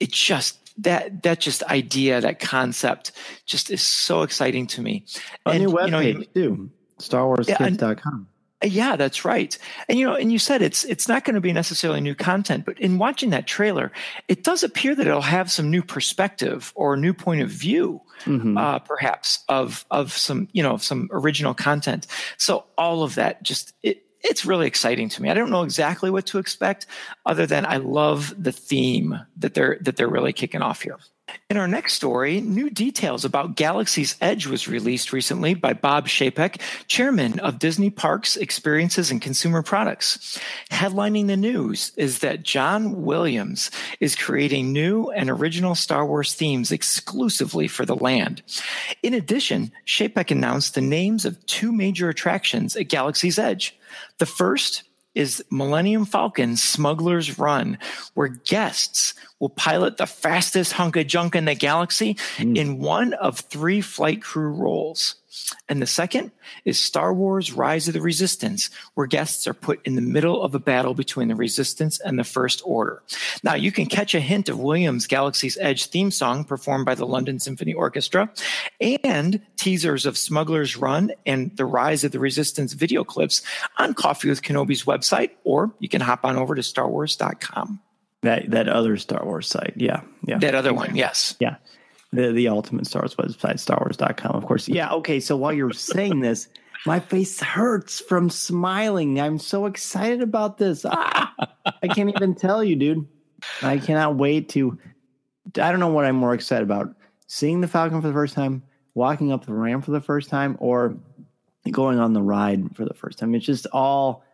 Speaker 10: it just that that just idea, that concept, just is so exciting to me.
Speaker 4: A and, new webpage you know, too, StarWarsKids.com.
Speaker 10: Yeah, that's right. And you know, and you said it's it's not going to be necessarily new content, but in watching that trailer, it does appear that it'll have some new perspective or new point of view, mm-hmm. uh, perhaps of of some you know some original content. So all of that just it it's really exciting to me. I don't know exactly what to expect, other than I love the theme that they're that they're really kicking off here. In our next story, new details about Galaxy's Edge was released recently by Bob Chapek, chairman of Disney Parks, Experiences, and Consumer Products. Headlining the news is that John Williams is creating new and original Star Wars themes exclusively for the land. In addition, Chapek announced the names of two major attractions at Galaxy's Edge. The first is Millennium Falcon Smuggler's Run, where guests will pilot the fastest hunk of junk in the galaxy mm. in one of three flight crew roles. And the second is Star Wars Rise of the Resistance, where guests are put in the middle of a battle between the Resistance and the First Order. Now, you can catch a hint of Williams' Galaxy's Edge theme song performed by the London Symphony Orchestra and teasers of Smuggler's Run and the Rise of the Resistance video clips on Coffee with Kenobi's website, or you can hop on over to starwars.com.
Speaker 4: That that other Star Wars site, yeah, yeah.
Speaker 10: That other one, yes,
Speaker 4: yeah the the ultimate Star Wars website, StarWars.com, of course. Yeah, okay. So while you're saying this, my face hurts from smiling. I'm so excited about this. Ah, I can't even tell you, dude. I cannot wait to. I don't know what I'm more excited about: seeing the Falcon for the first time, walking up the ramp for the first time, or going on the ride for the first time. It's just all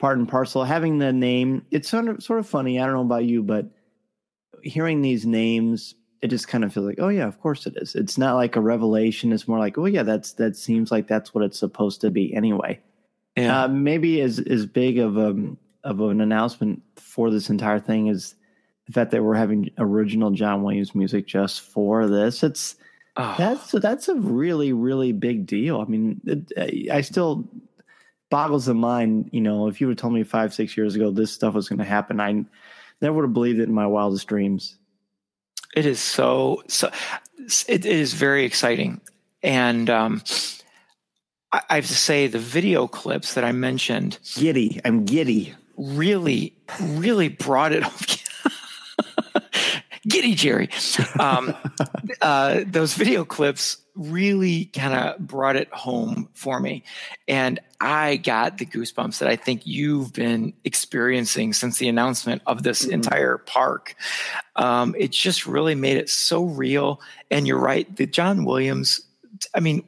Speaker 4: part and parcel. Having the name, it's sort of sort of funny. I don't know about you, but hearing these names it just kind of feels like, oh yeah, of course it is. It's not like a revelation. It's more like, oh yeah, that's that seems like that's what it's supposed to be anyway. Yeah. Uh, maybe as as big of a of an announcement for this entire thing is the fact that we're having original John Williams music just for this. It's oh. that's that's a really really big deal. I mean, it, I still boggles the mind. You know, if you would have told me five six years ago this stuff was going to happen, I never would have believed it in my wildest dreams.
Speaker 10: It is so so. It is very exciting, and um, I, I have to say the video clips that I mentioned.
Speaker 4: Giddy, I'm giddy.
Speaker 10: Really, really brought it. Giddy, Jerry. Um, <laughs> uh, those video clips really kind of brought it home for me. And I got the goosebumps that I think you've been experiencing since the announcement of this mm-hmm. entire park. Um, it just really made it so real. And you're right, the John Williams, I mean,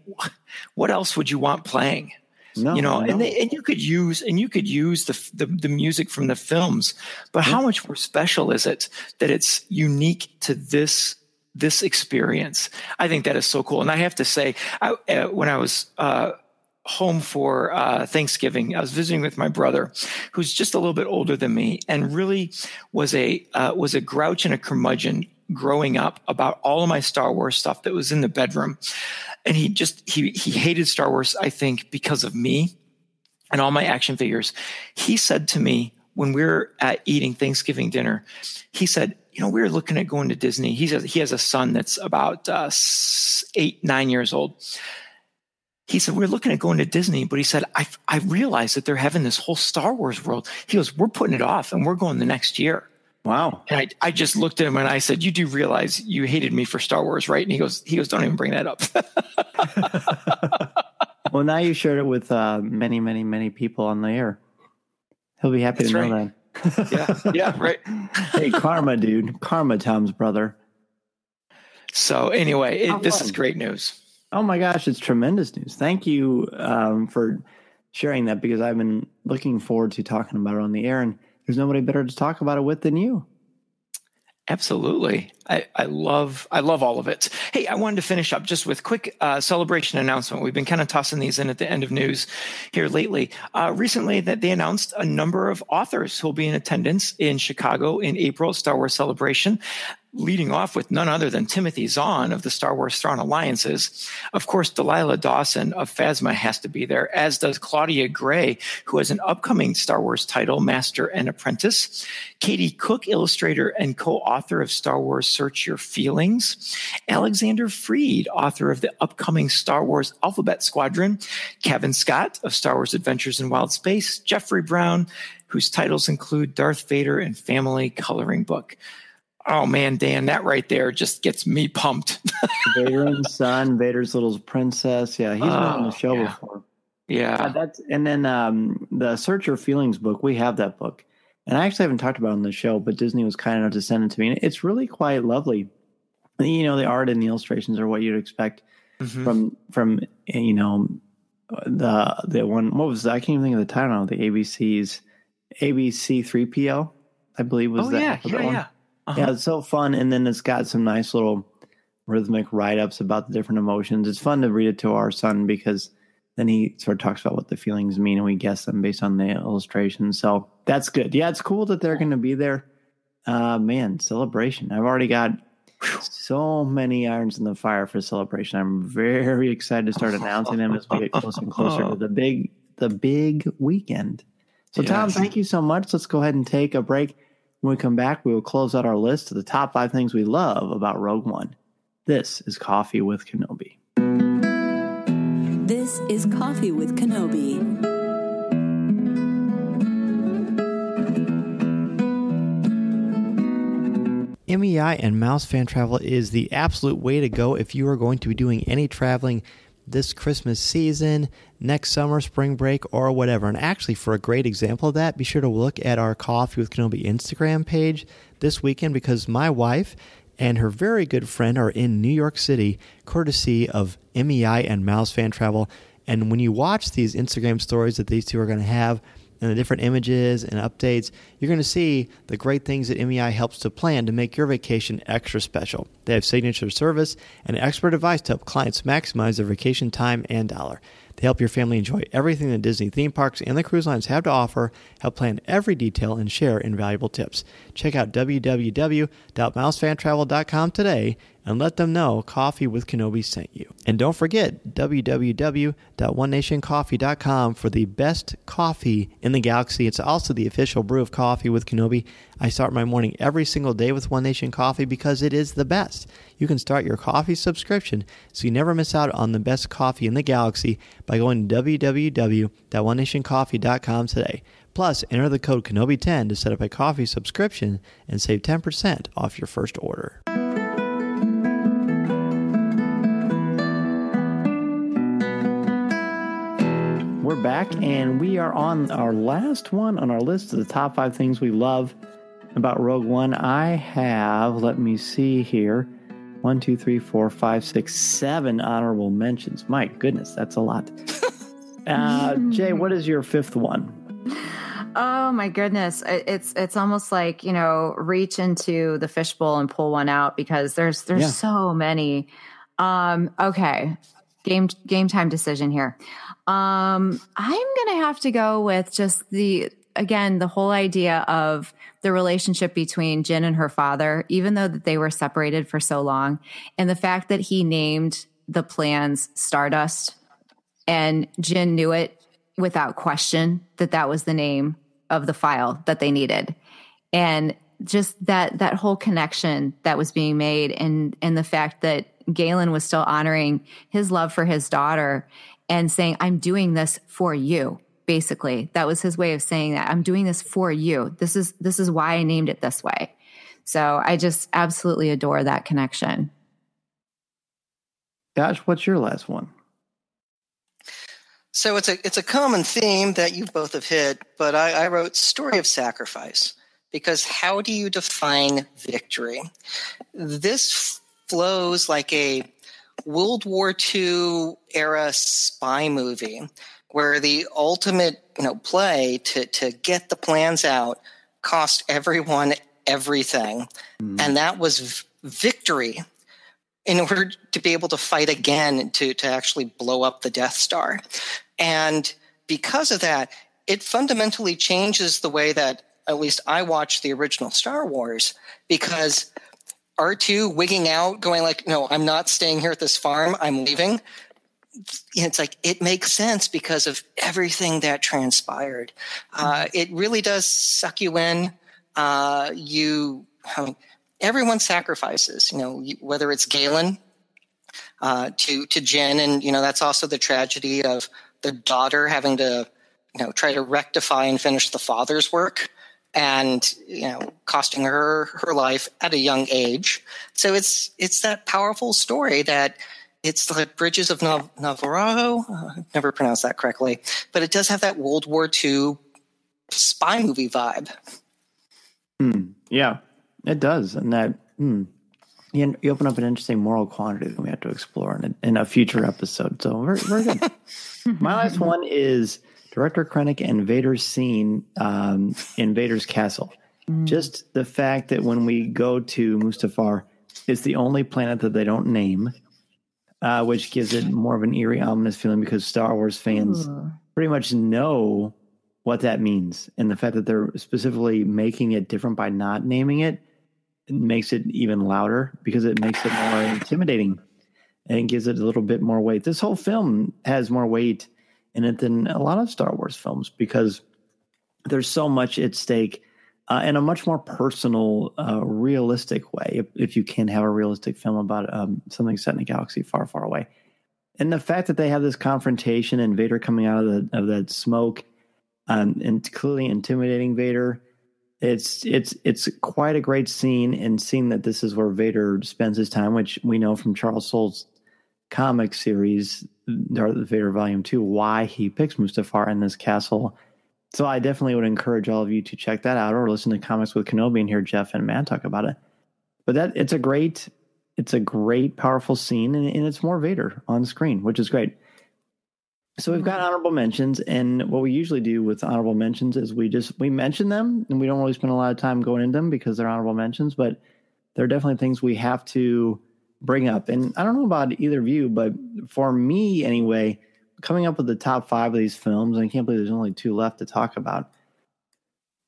Speaker 10: what else would you want playing? No, you know, no. and they, and you could use and you could use the, the, the music from the films, but how much more special is it that it's unique to this this experience. I think that is so cool. And I have to say, I, uh, when I was uh, home for uh, Thanksgiving, I was visiting with my brother, who's just a little bit older than me, and really was a uh, was a grouch and a curmudgeon growing up about all of my Star Wars stuff that was in the bedroom. And he just he he hated Star Wars, I think, because of me and all my action figures. He said to me when we were at eating Thanksgiving dinner, he said, you know, we were looking at going to Disney. He says he has a son that's about uh, eight, nine years old. He said, we're looking at going to Disney, but he said, I, I realized that they're having this whole Star Wars world. He goes, we're putting it off and we're going the next year.
Speaker 4: Wow.
Speaker 10: And I, I just looked at him and I said, you do realize you hated me for Star Wars, right? And he goes, he goes, don't even bring that up. <laughs>
Speaker 4: well, now you shared it with uh, many, many, many people on the air. He'll be happy That's to know that
Speaker 10: yeah, yeah, right. <laughs>
Speaker 4: hey, karma, dude. Karma, Tom's brother.
Speaker 10: So anyway, it, this is great news.
Speaker 4: Oh my gosh, it's tremendous news. Thank you um, for sharing that because I've been looking forward to talking about it on the air, and there's nobody better to talk about it with than you.
Speaker 10: Absolutely. I, I love I love all of it. Hey, I wanted to finish up just with quick uh, celebration announcement. We've been kind of tossing these in at the end of news here lately. Uh, recently, that they announced a number of authors who will be in attendance in Chicago in April Star Wars Celebration leading off with none other than Timothy Zahn of the Star Wars Thrawn Alliances. Of course, Delilah Dawson of Phasma has to be there, as does Claudia Gray, who has an upcoming Star Wars title, Master and Apprentice. Katie Cook, illustrator and co-author of Star Wars Search Your Feelings. Alexander Freed, author of the upcoming Star Wars Alphabet Squadron. Cavan Scott of Star Wars Adventures in Wild Space. Jeffrey Brown, whose titles include Darth Vader and Family Coloring Book. Oh man, Dan, that right there just gets me pumped. <laughs>
Speaker 4: Vader and Son, Vader's little princess. Yeah, he's been on the oh, show
Speaker 10: yeah.
Speaker 4: before.
Speaker 10: Yeah.
Speaker 4: Uh, that's and then um, the Search Your Feelings book. We have that book, and I actually haven't talked about it on the show, but Disney was kind enough to send it to me. And it's really quite lovely. You know, the art and the illustrations are what you'd expect
Speaker 10: Mhm.
Speaker 4: from from you know the the one. What was that? I can't even think of the title now. The ABC's ABC three PO, I believe was
Speaker 10: Oh,
Speaker 4: that.
Speaker 10: yeah,
Speaker 4: was
Speaker 10: yeah,
Speaker 4: that one?
Speaker 10: yeah. Uh-huh.
Speaker 4: Yeah, it's so fun, and then it's got some nice little rhythmic write ups about the different emotions. It's fun to read it to our son because then he sort of talks about what the feelings mean, and we guess them based on the illustrations. So that's good. Yeah, it's cool that they're going to be there. Uh, man, celebration! I've already got so many irons in the fire for celebration. I'm very excited to start announcing them as we get closer and closer to <laughs> the big the big weekend. So Tom, thank you so much. Let's go ahead and take a break. When we come back, we will close out our list of the top five things we love about Rogue One. This is Coffee with Kenobi.
Speaker 2: This is Coffee with Kenobi.
Speaker 5: MEI and Mouse Fan Travel is the absolute way to go if you are going to be doing any traveling this Christmas season, next summer, spring break, or whatever. And actually, for a great example of that, be sure to look at our Coffee with Kenobi Instagram page this weekend because my wife and her very good friend are in New York City, courtesy of MEI and Mouse Fan Travel. And when you watch these Instagram stories that these two are going to have, and the different images and updates, you're going to see the great things that MEI helps to plan to make your vacation extra special. They have signature service and expert advice to help clients maximize their vacation time and dollar. They help your family enjoy everything the Disney theme parks and the cruise lines have to offer, help plan every detail, and share invaluable tips. Check out www.mousefantravel.com today and let them know Coffee with Kenobi sent you. And don't forget www.onenationcoffee.com for the best coffee in the galaxy. It's also the official brew of coffee with Kenobi. I start my morning every single day with One Nation Coffee because it is the best. You can start your coffee subscription so you never miss out on the best coffee in the galaxy by going to www.onenationcoffee.com today. Plus, enter the code Kenobi10 to set up a coffee subscription and save 10% off your first order.
Speaker 4: We're back, and we are on our last one on our list of the top five things we love about Rogue One. I have, let me see here, one, two, three, four, five, six, seven honorable mentions. My goodness, that's a lot. <laughs> Uh, Jay, what is your fifth one?
Speaker 7: Oh my goodness. It's it's almost like, you know, reach into the fishbowl and pull one out because there's there's
Speaker 4: Yeah.
Speaker 7: so many. Um okay. Game game time decision here. Um I'm going to have to go with just the again the whole idea of the relationship between Jyn and her father even though that they were separated for so long and the fact that he named the plans Stardust and Jyn knew it without question that that was the name of the file that they needed. And just that that whole connection that was being made and and the fact that Galen was still honoring his love for his daughter and saying I'm doing this for you basically that was his way of saying that I'm doing this for you this is this is why I named it this way so I just absolutely adore that connection
Speaker 4: Gosh, what's your last one?
Speaker 8: So it's a it's a common theme that you both have hit, but I, I wrote story of sacrifice because how do you define victory? This flows like a World War II era spy movie where the ultimate you know play to to get the plans out cost everyone everything, mm-hmm. and that was victory in order to be able to fight again to, to actually blow up the Death Star. And because of that, it fundamentally changes the way that at least I watch the original Star Wars because R2 wigging out, going like, no, I'm not staying here at this farm, I'm leaving. It's like it makes sense because of everything that transpired. Uh, it really does suck you in. Uh, you, I mean, everyone sacrifices. You know, whether it's Galen uh, to to Jyn, and you know that's also the tragedy of the daughter having to, you know, try to rectify and finish the father's work, and you know, costing her her life at a young age. So it's it's that powerful story that it's the Bridges of Nav- Navarro. Uh, <laughs> never pronounced that correctly, but it does have that World War II spy movie vibe.
Speaker 4: Hmm. Yeah, it does, and that hmm, you, you open up an interesting moral quandary that we have to explore in a, in a future episode. So very, very good. <laughs> My last one is Director Krennic and Vader's scene um, in Vader's castle. Mm. Just the fact that when we go to Mustafar, it's the only planet that they don't name uh, which gives it more of an eerie, ominous feeling because Star Wars fans Ooh. pretty much know what that means. And the fact that they're specifically making it different by not naming it, it makes it even louder because it makes it more intimidating and gives it a little bit more weight. This whole film has more weight in it than a lot of Star Wars films because there's so much at stake uh, in a much more personal, uh, realistic way, if, if, you can have a realistic film about um, something set in a galaxy far, far away. And the fact that they have this confrontation and Vader coming out of, the, of that smoke um, and clearly intimidating Vader, it's it's it's quite a great scene. And seeing that this is where Vader spends his time, which we know from Charles Soule's comic series, Darth Vader Volume Two, why he picks Mustafar in this castle so I definitely would encourage all of you to check that out or listen to Comics with Kenobi and hear Jeff and Matt talk about it. But that it's a great, it's a great, powerful scene, and, and it's more Vader on screen, which is great. So we've got honorable mentions, and what we usually do with honorable mentions is we just we mention them, and we don't really spend a lot of time going into them because they're honorable mentions, but they're definitely things we have to bring up. And I don't know about either of you, but for me anyway, coming up with the top five of these films, and I can't believe there's only two left to talk about.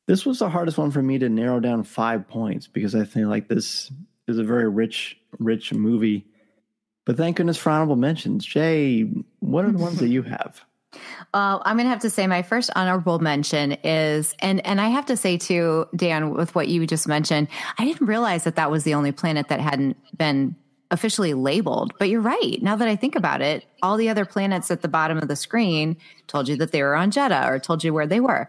Speaker 4: This was the hardest one for me to narrow down five points because I think like this is a very rich, rich movie. But thank goodness for honorable mentions. Jay, what are the ones that you <laughs> have?
Speaker 7: Uh, I'm going to have to say my first honorable mention is, and and I have to say too, Dan, with what you just mentioned, I didn't realize that that was the only planet that hadn't been officially labeled. But you're right. Now that I think about it, all the other planets at the bottom of the screen told you that they were on Jedha or told you where they were.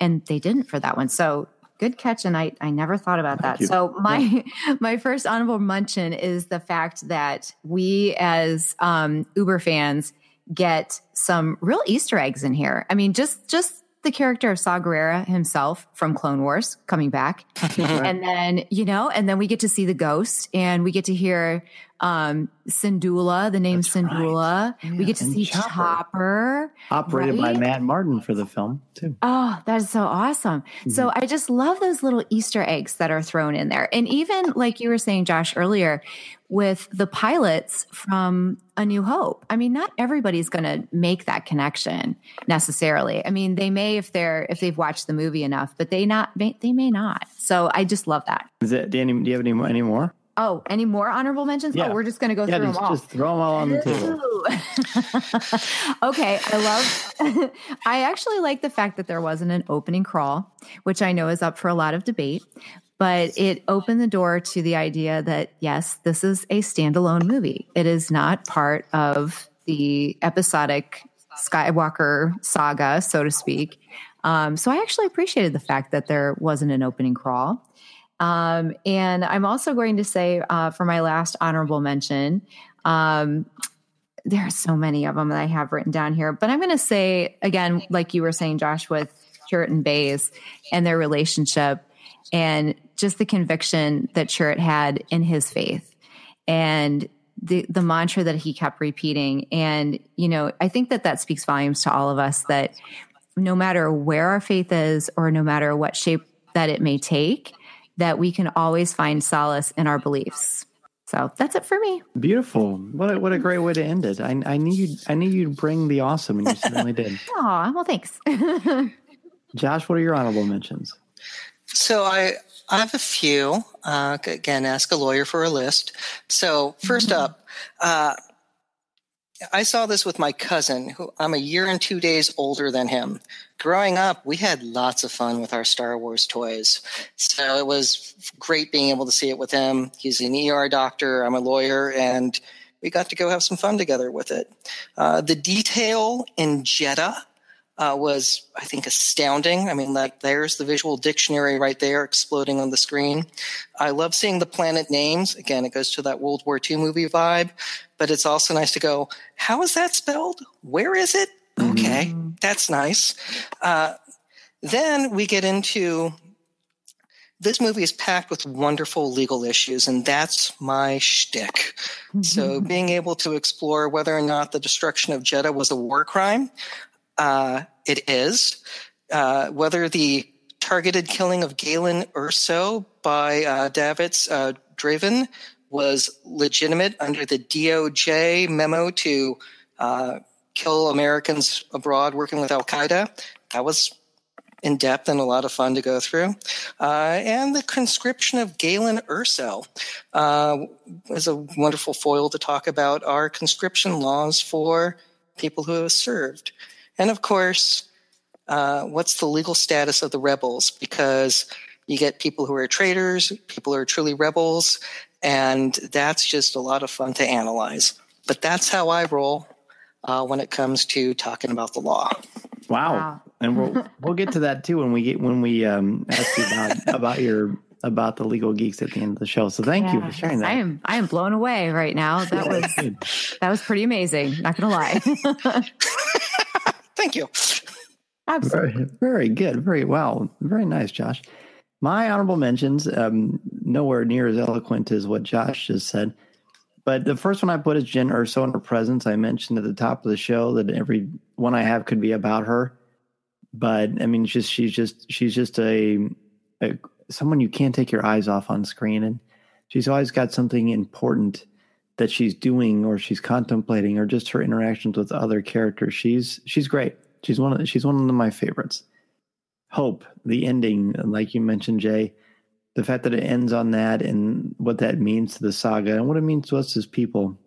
Speaker 7: And they didn't for that one. So good catch. And I, I never thought about Thank that. You. So my yeah. <laughs> my first honorable mention is the fact that we as um, Uber fans get some real Easter eggs in here. I mean, just just the character of Saw Gerrera himself from Clone Wars coming back. <laughs> and then, you know, and then we get to see the ghost and we get to hear um Syndulla, the name That's Syndulla. Right. Yeah. We get to and see Chopper. Chopper
Speaker 4: operated right? by Matt Martin for the film too.
Speaker 7: Oh, that is so awesome. Mm-hmm. So I just love those little Easter eggs that are thrown in there. And even like you were saying Josh earlier with the pilots from A New Hope. I mean, not everybody's going to make that connection necessarily. I mean, they may if they're if they've watched the movie enough, but they not they may not. So I just love that.
Speaker 4: Is it Danny, do you have any any more?
Speaker 7: Oh, any more honorable mentions? Yeah. Oh, we're just going to go
Speaker 4: yeah,
Speaker 7: through
Speaker 4: just,
Speaker 7: them all.
Speaker 4: Just throw them all on the table. <laughs>
Speaker 7: okay, I love. <laughs> I actually like the fact that there wasn't an opening crawl, which I know is up for a lot of debate, but it opened the door to the idea that yes, this is a standalone movie. It is not part of the episodic Skywalker saga, so to speak. Um, so I actually appreciated the fact that there wasn't an opening crawl. Um, and I'm also going to say uh, for my last honorable mention, um, there are so many of them that I have written down here, but I'm going to say again, like you were saying, Josh, with Chirrut and Baze and their relationship, and just the conviction that Chirrut had in his faith, and the the mantra that he kept repeating. And you know, I think that that speaks volumes to all of us that no matter where our faith is, or no matter what shape that it may take that we can always find solace in our beliefs. So that's it for me.
Speaker 4: Beautiful. What a, what a great way to end it. I, I knew you I knew you'd bring the awesome, and you certainly did. <laughs>
Speaker 7: Oh well, thanks. <laughs>
Speaker 4: Josh, what are your honorable mentions?
Speaker 8: So I I have a few. Uh, again, ask a lawyer for a list. So 1st mm-hmm. up, uh, I saw this with my cousin, who I'm a year and two days older than him. Growing up, we had lots of fun with our Star Wars toys. So it was great being able to see it with him. He's an ER doctor, I'm a lawyer, and we got to go have some fun together with it. Uh, the detail in Jedha uh, was, I think, astounding. I mean, like there's the visual dictionary right there exploding on the screen. I love seeing the planet names. Again, it goes to that World War II movie vibe, but it's also nice to go, how is that spelled? Where is it? Okay, mm-hmm. that's nice. Uh, then we get into this movie is packed with wonderful legal issues, and that's my shtick. Mm-hmm. So, being able to explore whether or not the destruction of Jedha was a war crime, uh, it is. Uh, whether the targeted killing of Galen Erso by uh, uh, Draven was legitimate under the DOJ memo to uh, kill Americans abroad working with Al Qaeda. That was in depth and a lot of fun to go through. Uh, and the conscription of Galen Erso uh, is a wonderful foil to talk about our conscription laws for people who have served. And of course, uh, what's the legal status of the rebels? Because you get people who are traitors, people who are truly rebels, and that's just a lot of fun to analyze. But that's how I roll uh, when it comes to talking about the law.
Speaker 4: Wow. wow. And we'll we'll get to that too when we get when we um, ask you about <laughs> about your about the legal geeks at the end of the show. So thank yeah, you for sharing that.
Speaker 7: I am I am blown away right now. That was that was pretty amazing. Not gonna lie. <laughs>
Speaker 8: thank you.
Speaker 7: Absolutely.
Speaker 4: Very, very, good. Very well. Very nice, Josh. My honorable mentions, um, nowhere near as eloquent as what Josh just said. But the first one I put is Jyn Erso and her presence. I mentioned at the top of the show that every one I have could be about her. But I mean, just she's just she's just a, a someone you can't take your eyes off on screen, and she's always got something important that she's doing or she's contemplating, or just her interactions with other characters. She's she's great. She's one of she's one of my favorites. Hope the ending, like you mentioned, Jay the fact that it ends on that and what that means to the saga and what it means to us as people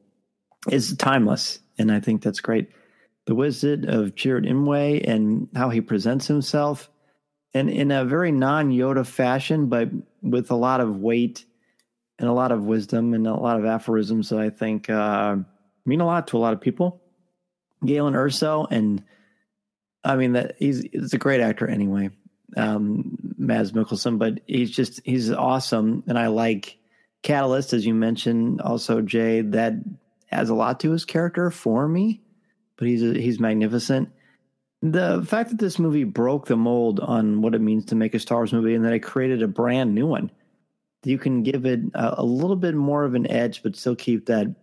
Speaker 4: is timeless. And I think that's great. The Wizard of Chirrut Îmwe and how he presents himself and in a very non Yoda fashion, but with a lot of weight and a lot of wisdom and a lot of aphorisms that I think uh, mean a lot to a lot of people. Galen Erso and I mean that he's he's a great actor anyway um, Mads Mikkelsen, but he's just he's awesome, and I like Catalyst as you mentioned. Also, Jay that adds a lot to his character for me, but he's he's magnificent. The fact that this movie broke the mold on what it means to make a Star Wars movie, and that it created a brand new one, you can give it a, a little bit more of an edge, but still keep that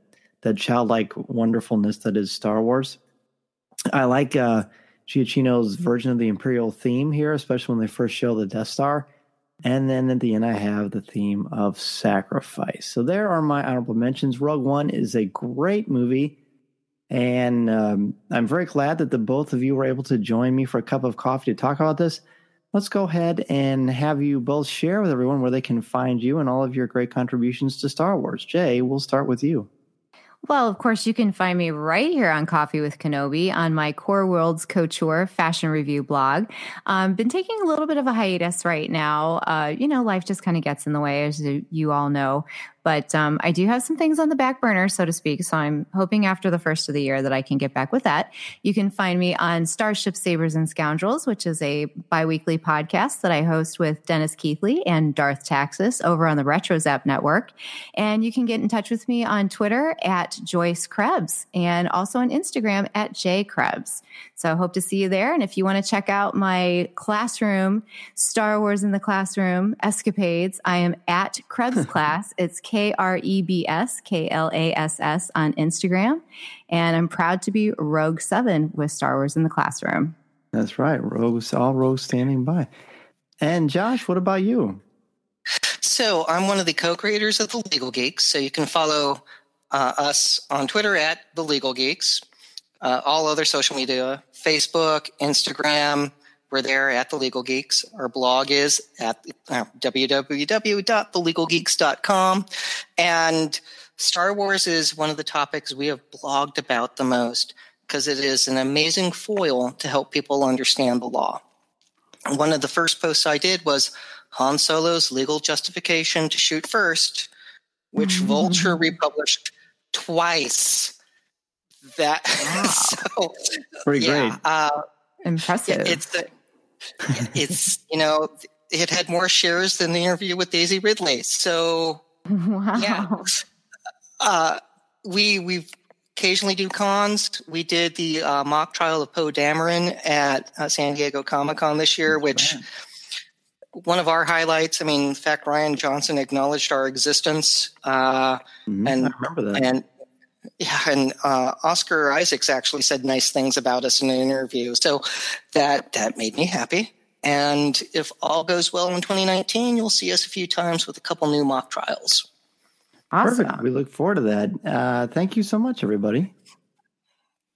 Speaker 4: that childlike wonderfulness that is Star Wars. I like. uh Giacchino's version of the Imperial theme here, especially when they first show the Death Star. And then at the end, I have the theme of sacrifice. So there are my honorable mentions. Rogue One is a great movie. And um, I'm very glad that the both of you were able to join me for a cup of coffee to talk about this. Let's go ahead and have you both share with everyone where they can find you and all of your great contributions to Star Wars. Jay, we'll start with you.
Speaker 7: Well, of course, you can find me right here on Coffee with Kenobi on my Core Worlds Couture fashion review blog. Um, been taking a little bit of a hiatus right now. Uh, you know, life just kind of gets in the way, as you all know. But um, I do have some things on the back burner, so to speak. So I'm hoping after the first of the year that I can get back with that. You can find me on Starship Sabers and Scoundrels, which is a biweekly podcast that I host with Dennis Keithley and Darth Taxis over on the Retro Zap Network. And you can get in touch with me on Twitter at Joyce Krebs and also on Instagram at J Krebs. So I hope to see you there. And if you want to check out my classroom, Star Wars in the Classroom escapades, I am at Krebs <laughs> Class. It's K R E B S K L A S S on Instagram. And I'm proud to be Rogue 7 with Star Wars in the Classroom.
Speaker 4: That's right. Rogues, all rogues standing by. And Josh, what about you?
Speaker 8: So I'm one of the co-creators of the Legal Geeks. So you can follow uh, us on Twitter at the Legal Geeks uh, all other social media Facebook, Instagram. We're there at The Legal Geeks. Our blog is at uh, www.thelegalgeeks.com. And Star Wars is one of the topics we have blogged about the most because it is an amazing foil to help people understand the law. One of the first posts I did was Han Solo's legal justification to shoot first, which. <laughs> Vulture republished twice that <laughs> wow. so
Speaker 4: pretty yeah, great. Uh,
Speaker 7: Impressive.
Speaker 8: It's it's you know it had more shares than the interview with Daisy Ridley. So <laughs>
Speaker 7: wow.
Speaker 8: yeah, uh, we we occasionally do cons. We did the uh, mock trial of Poe Dameron at uh, San Diego Comic Con this year, which one of our highlights. I mean, in fact, Rian Johnson acknowledged our existence, uh,
Speaker 4: Mhm,
Speaker 8: and
Speaker 4: I remember that.
Speaker 8: and yeah, and uh, Oscar Isaacs actually said nice things about us in an interview, so that that made me happy. And if all goes well in 2019, you'll see us a few times with a couple new mock trials.
Speaker 7: Awesome.
Speaker 4: Perfect. We look forward to that. Uh, thank you so much, everybody.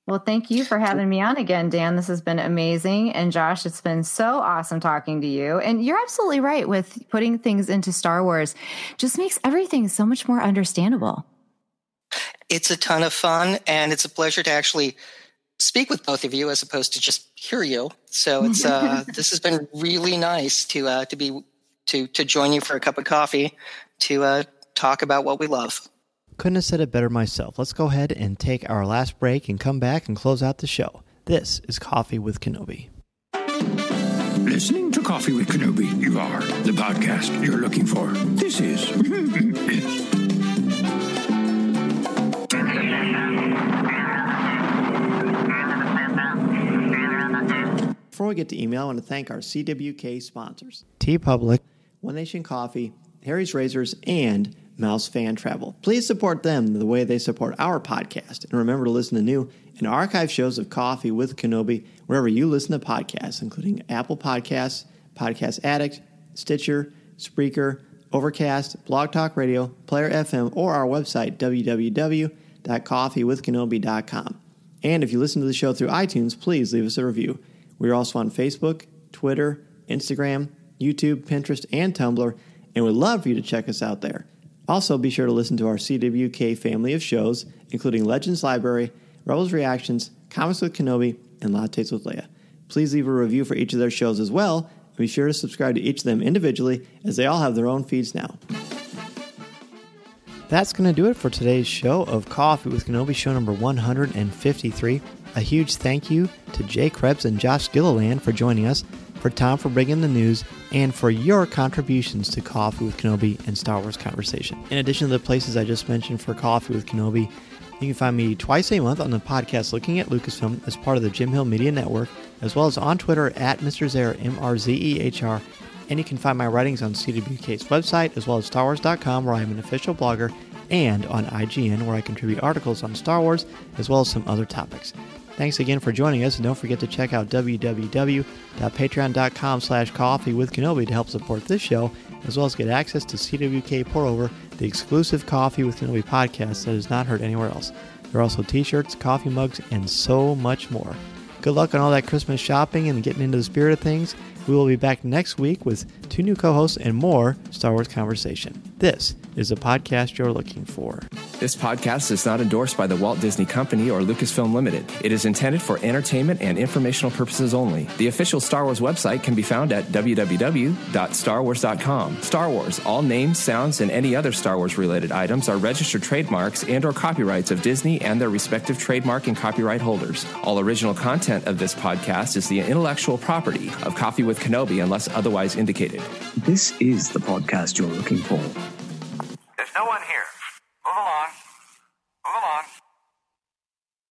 Speaker 7: Well, thank you for having me on again, Dan. This has been amazing. And Josh, it's been so awesome talking to you. And you're absolutely right with putting things into Star Wars, just makes everything so much more understandable.
Speaker 8: It's a ton of fun, and it's a pleasure to actually speak with both of you as opposed to just hear you. So <laughs> it's uh, this has been really nice to uh, to be to to join you for a cup of coffee to uh, talk about what we love.
Speaker 5: Couldn't have said it better myself. Let's go ahead and take our last break and come back and close out the show. This is Coffee with Kenobi.
Speaker 1: Listening to Coffee with Kenobi, you are the podcast you're looking for. This is. <laughs>
Speaker 5: Before we get to email, I want to thank our CWK sponsors TeePublic, One Nation Coffee, Harry's Razors, and Mouse Fan Travel. Please support them the way they support our podcast. And remember to listen to new and archive shows of Coffee with Kenobi wherever you listen to podcasts, including Apple Podcasts, Podcast Addict, Stitcher, Spreaker, Overcast, Blog Talk Radio, Player FM, or our website, www.coffeewithkenobi.com. And if you listen to the show through iTunes, please leave us a review. We're also on Facebook, Twitter, Instagram, YouTube, Pinterest, and Tumblr, and we'd love for you to check us out there. Also, be sure to listen to our CWK family of shows, including Legends Library, Rebels Reactions, Comics with Kenobi, and Lattes with Leia. Please leave a review for each of their shows as well, and be sure to subscribe to each of them individually, as they all have their own feeds now. That's going to do it for today's show of Coffee with Kenobi, show number 153. A huge thank you to Jay Krebs and Josh Gilliland for joining us, for Tom for bringing the news, and for your contributions to Coffee with Kenobi and Star Wars Conversation. In addition to the places I just mentioned for Coffee with Kenobi, you can find me twice a month on the podcast Looking at Lucasfilm as part of the Jim Hill Media Network, as well as on Twitter at Mr. Zehr, M R Z E H R. And you can find my writings on CWK's website, as well as StarWars.com, where I am an official blogger, and on IGN, where I contribute articles on Star Wars, as well as some other topics. Thanks again for joining us, and don't forget to check out www.patreon.com slash coffee with Kenobi to help support this show, as well as get access to CWK Pour Over, the exclusive Coffee with Kenobi podcast that is not heard anywhere else. There are also t-shirts, coffee mugs, and so much more. Good luck on all that Christmas shopping and getting into the spirit of things. We will be back next week with two new co-hosts and more Star Wars conversation. This is the podcast you're looking for.
Speaker 11: This podcast is not endorsed by the Walt Disney Company or Lucasfilm Limited. It is intended for entertainment and informational purposes only. The official Star Wars website can be found at www.starwars.com. Star Wars, all names, sounds, and any other Star Wars related items are registered trademarks and or copyrights of Disney and their respective trademark and copyright holders. All original content of this podcast is the intellectual property of Coffee with Kenobi unless otherwise indicated.
Speaker 6: This is the podcast you're looking for.
Speaker 12: There's no one here. Move along. Move along.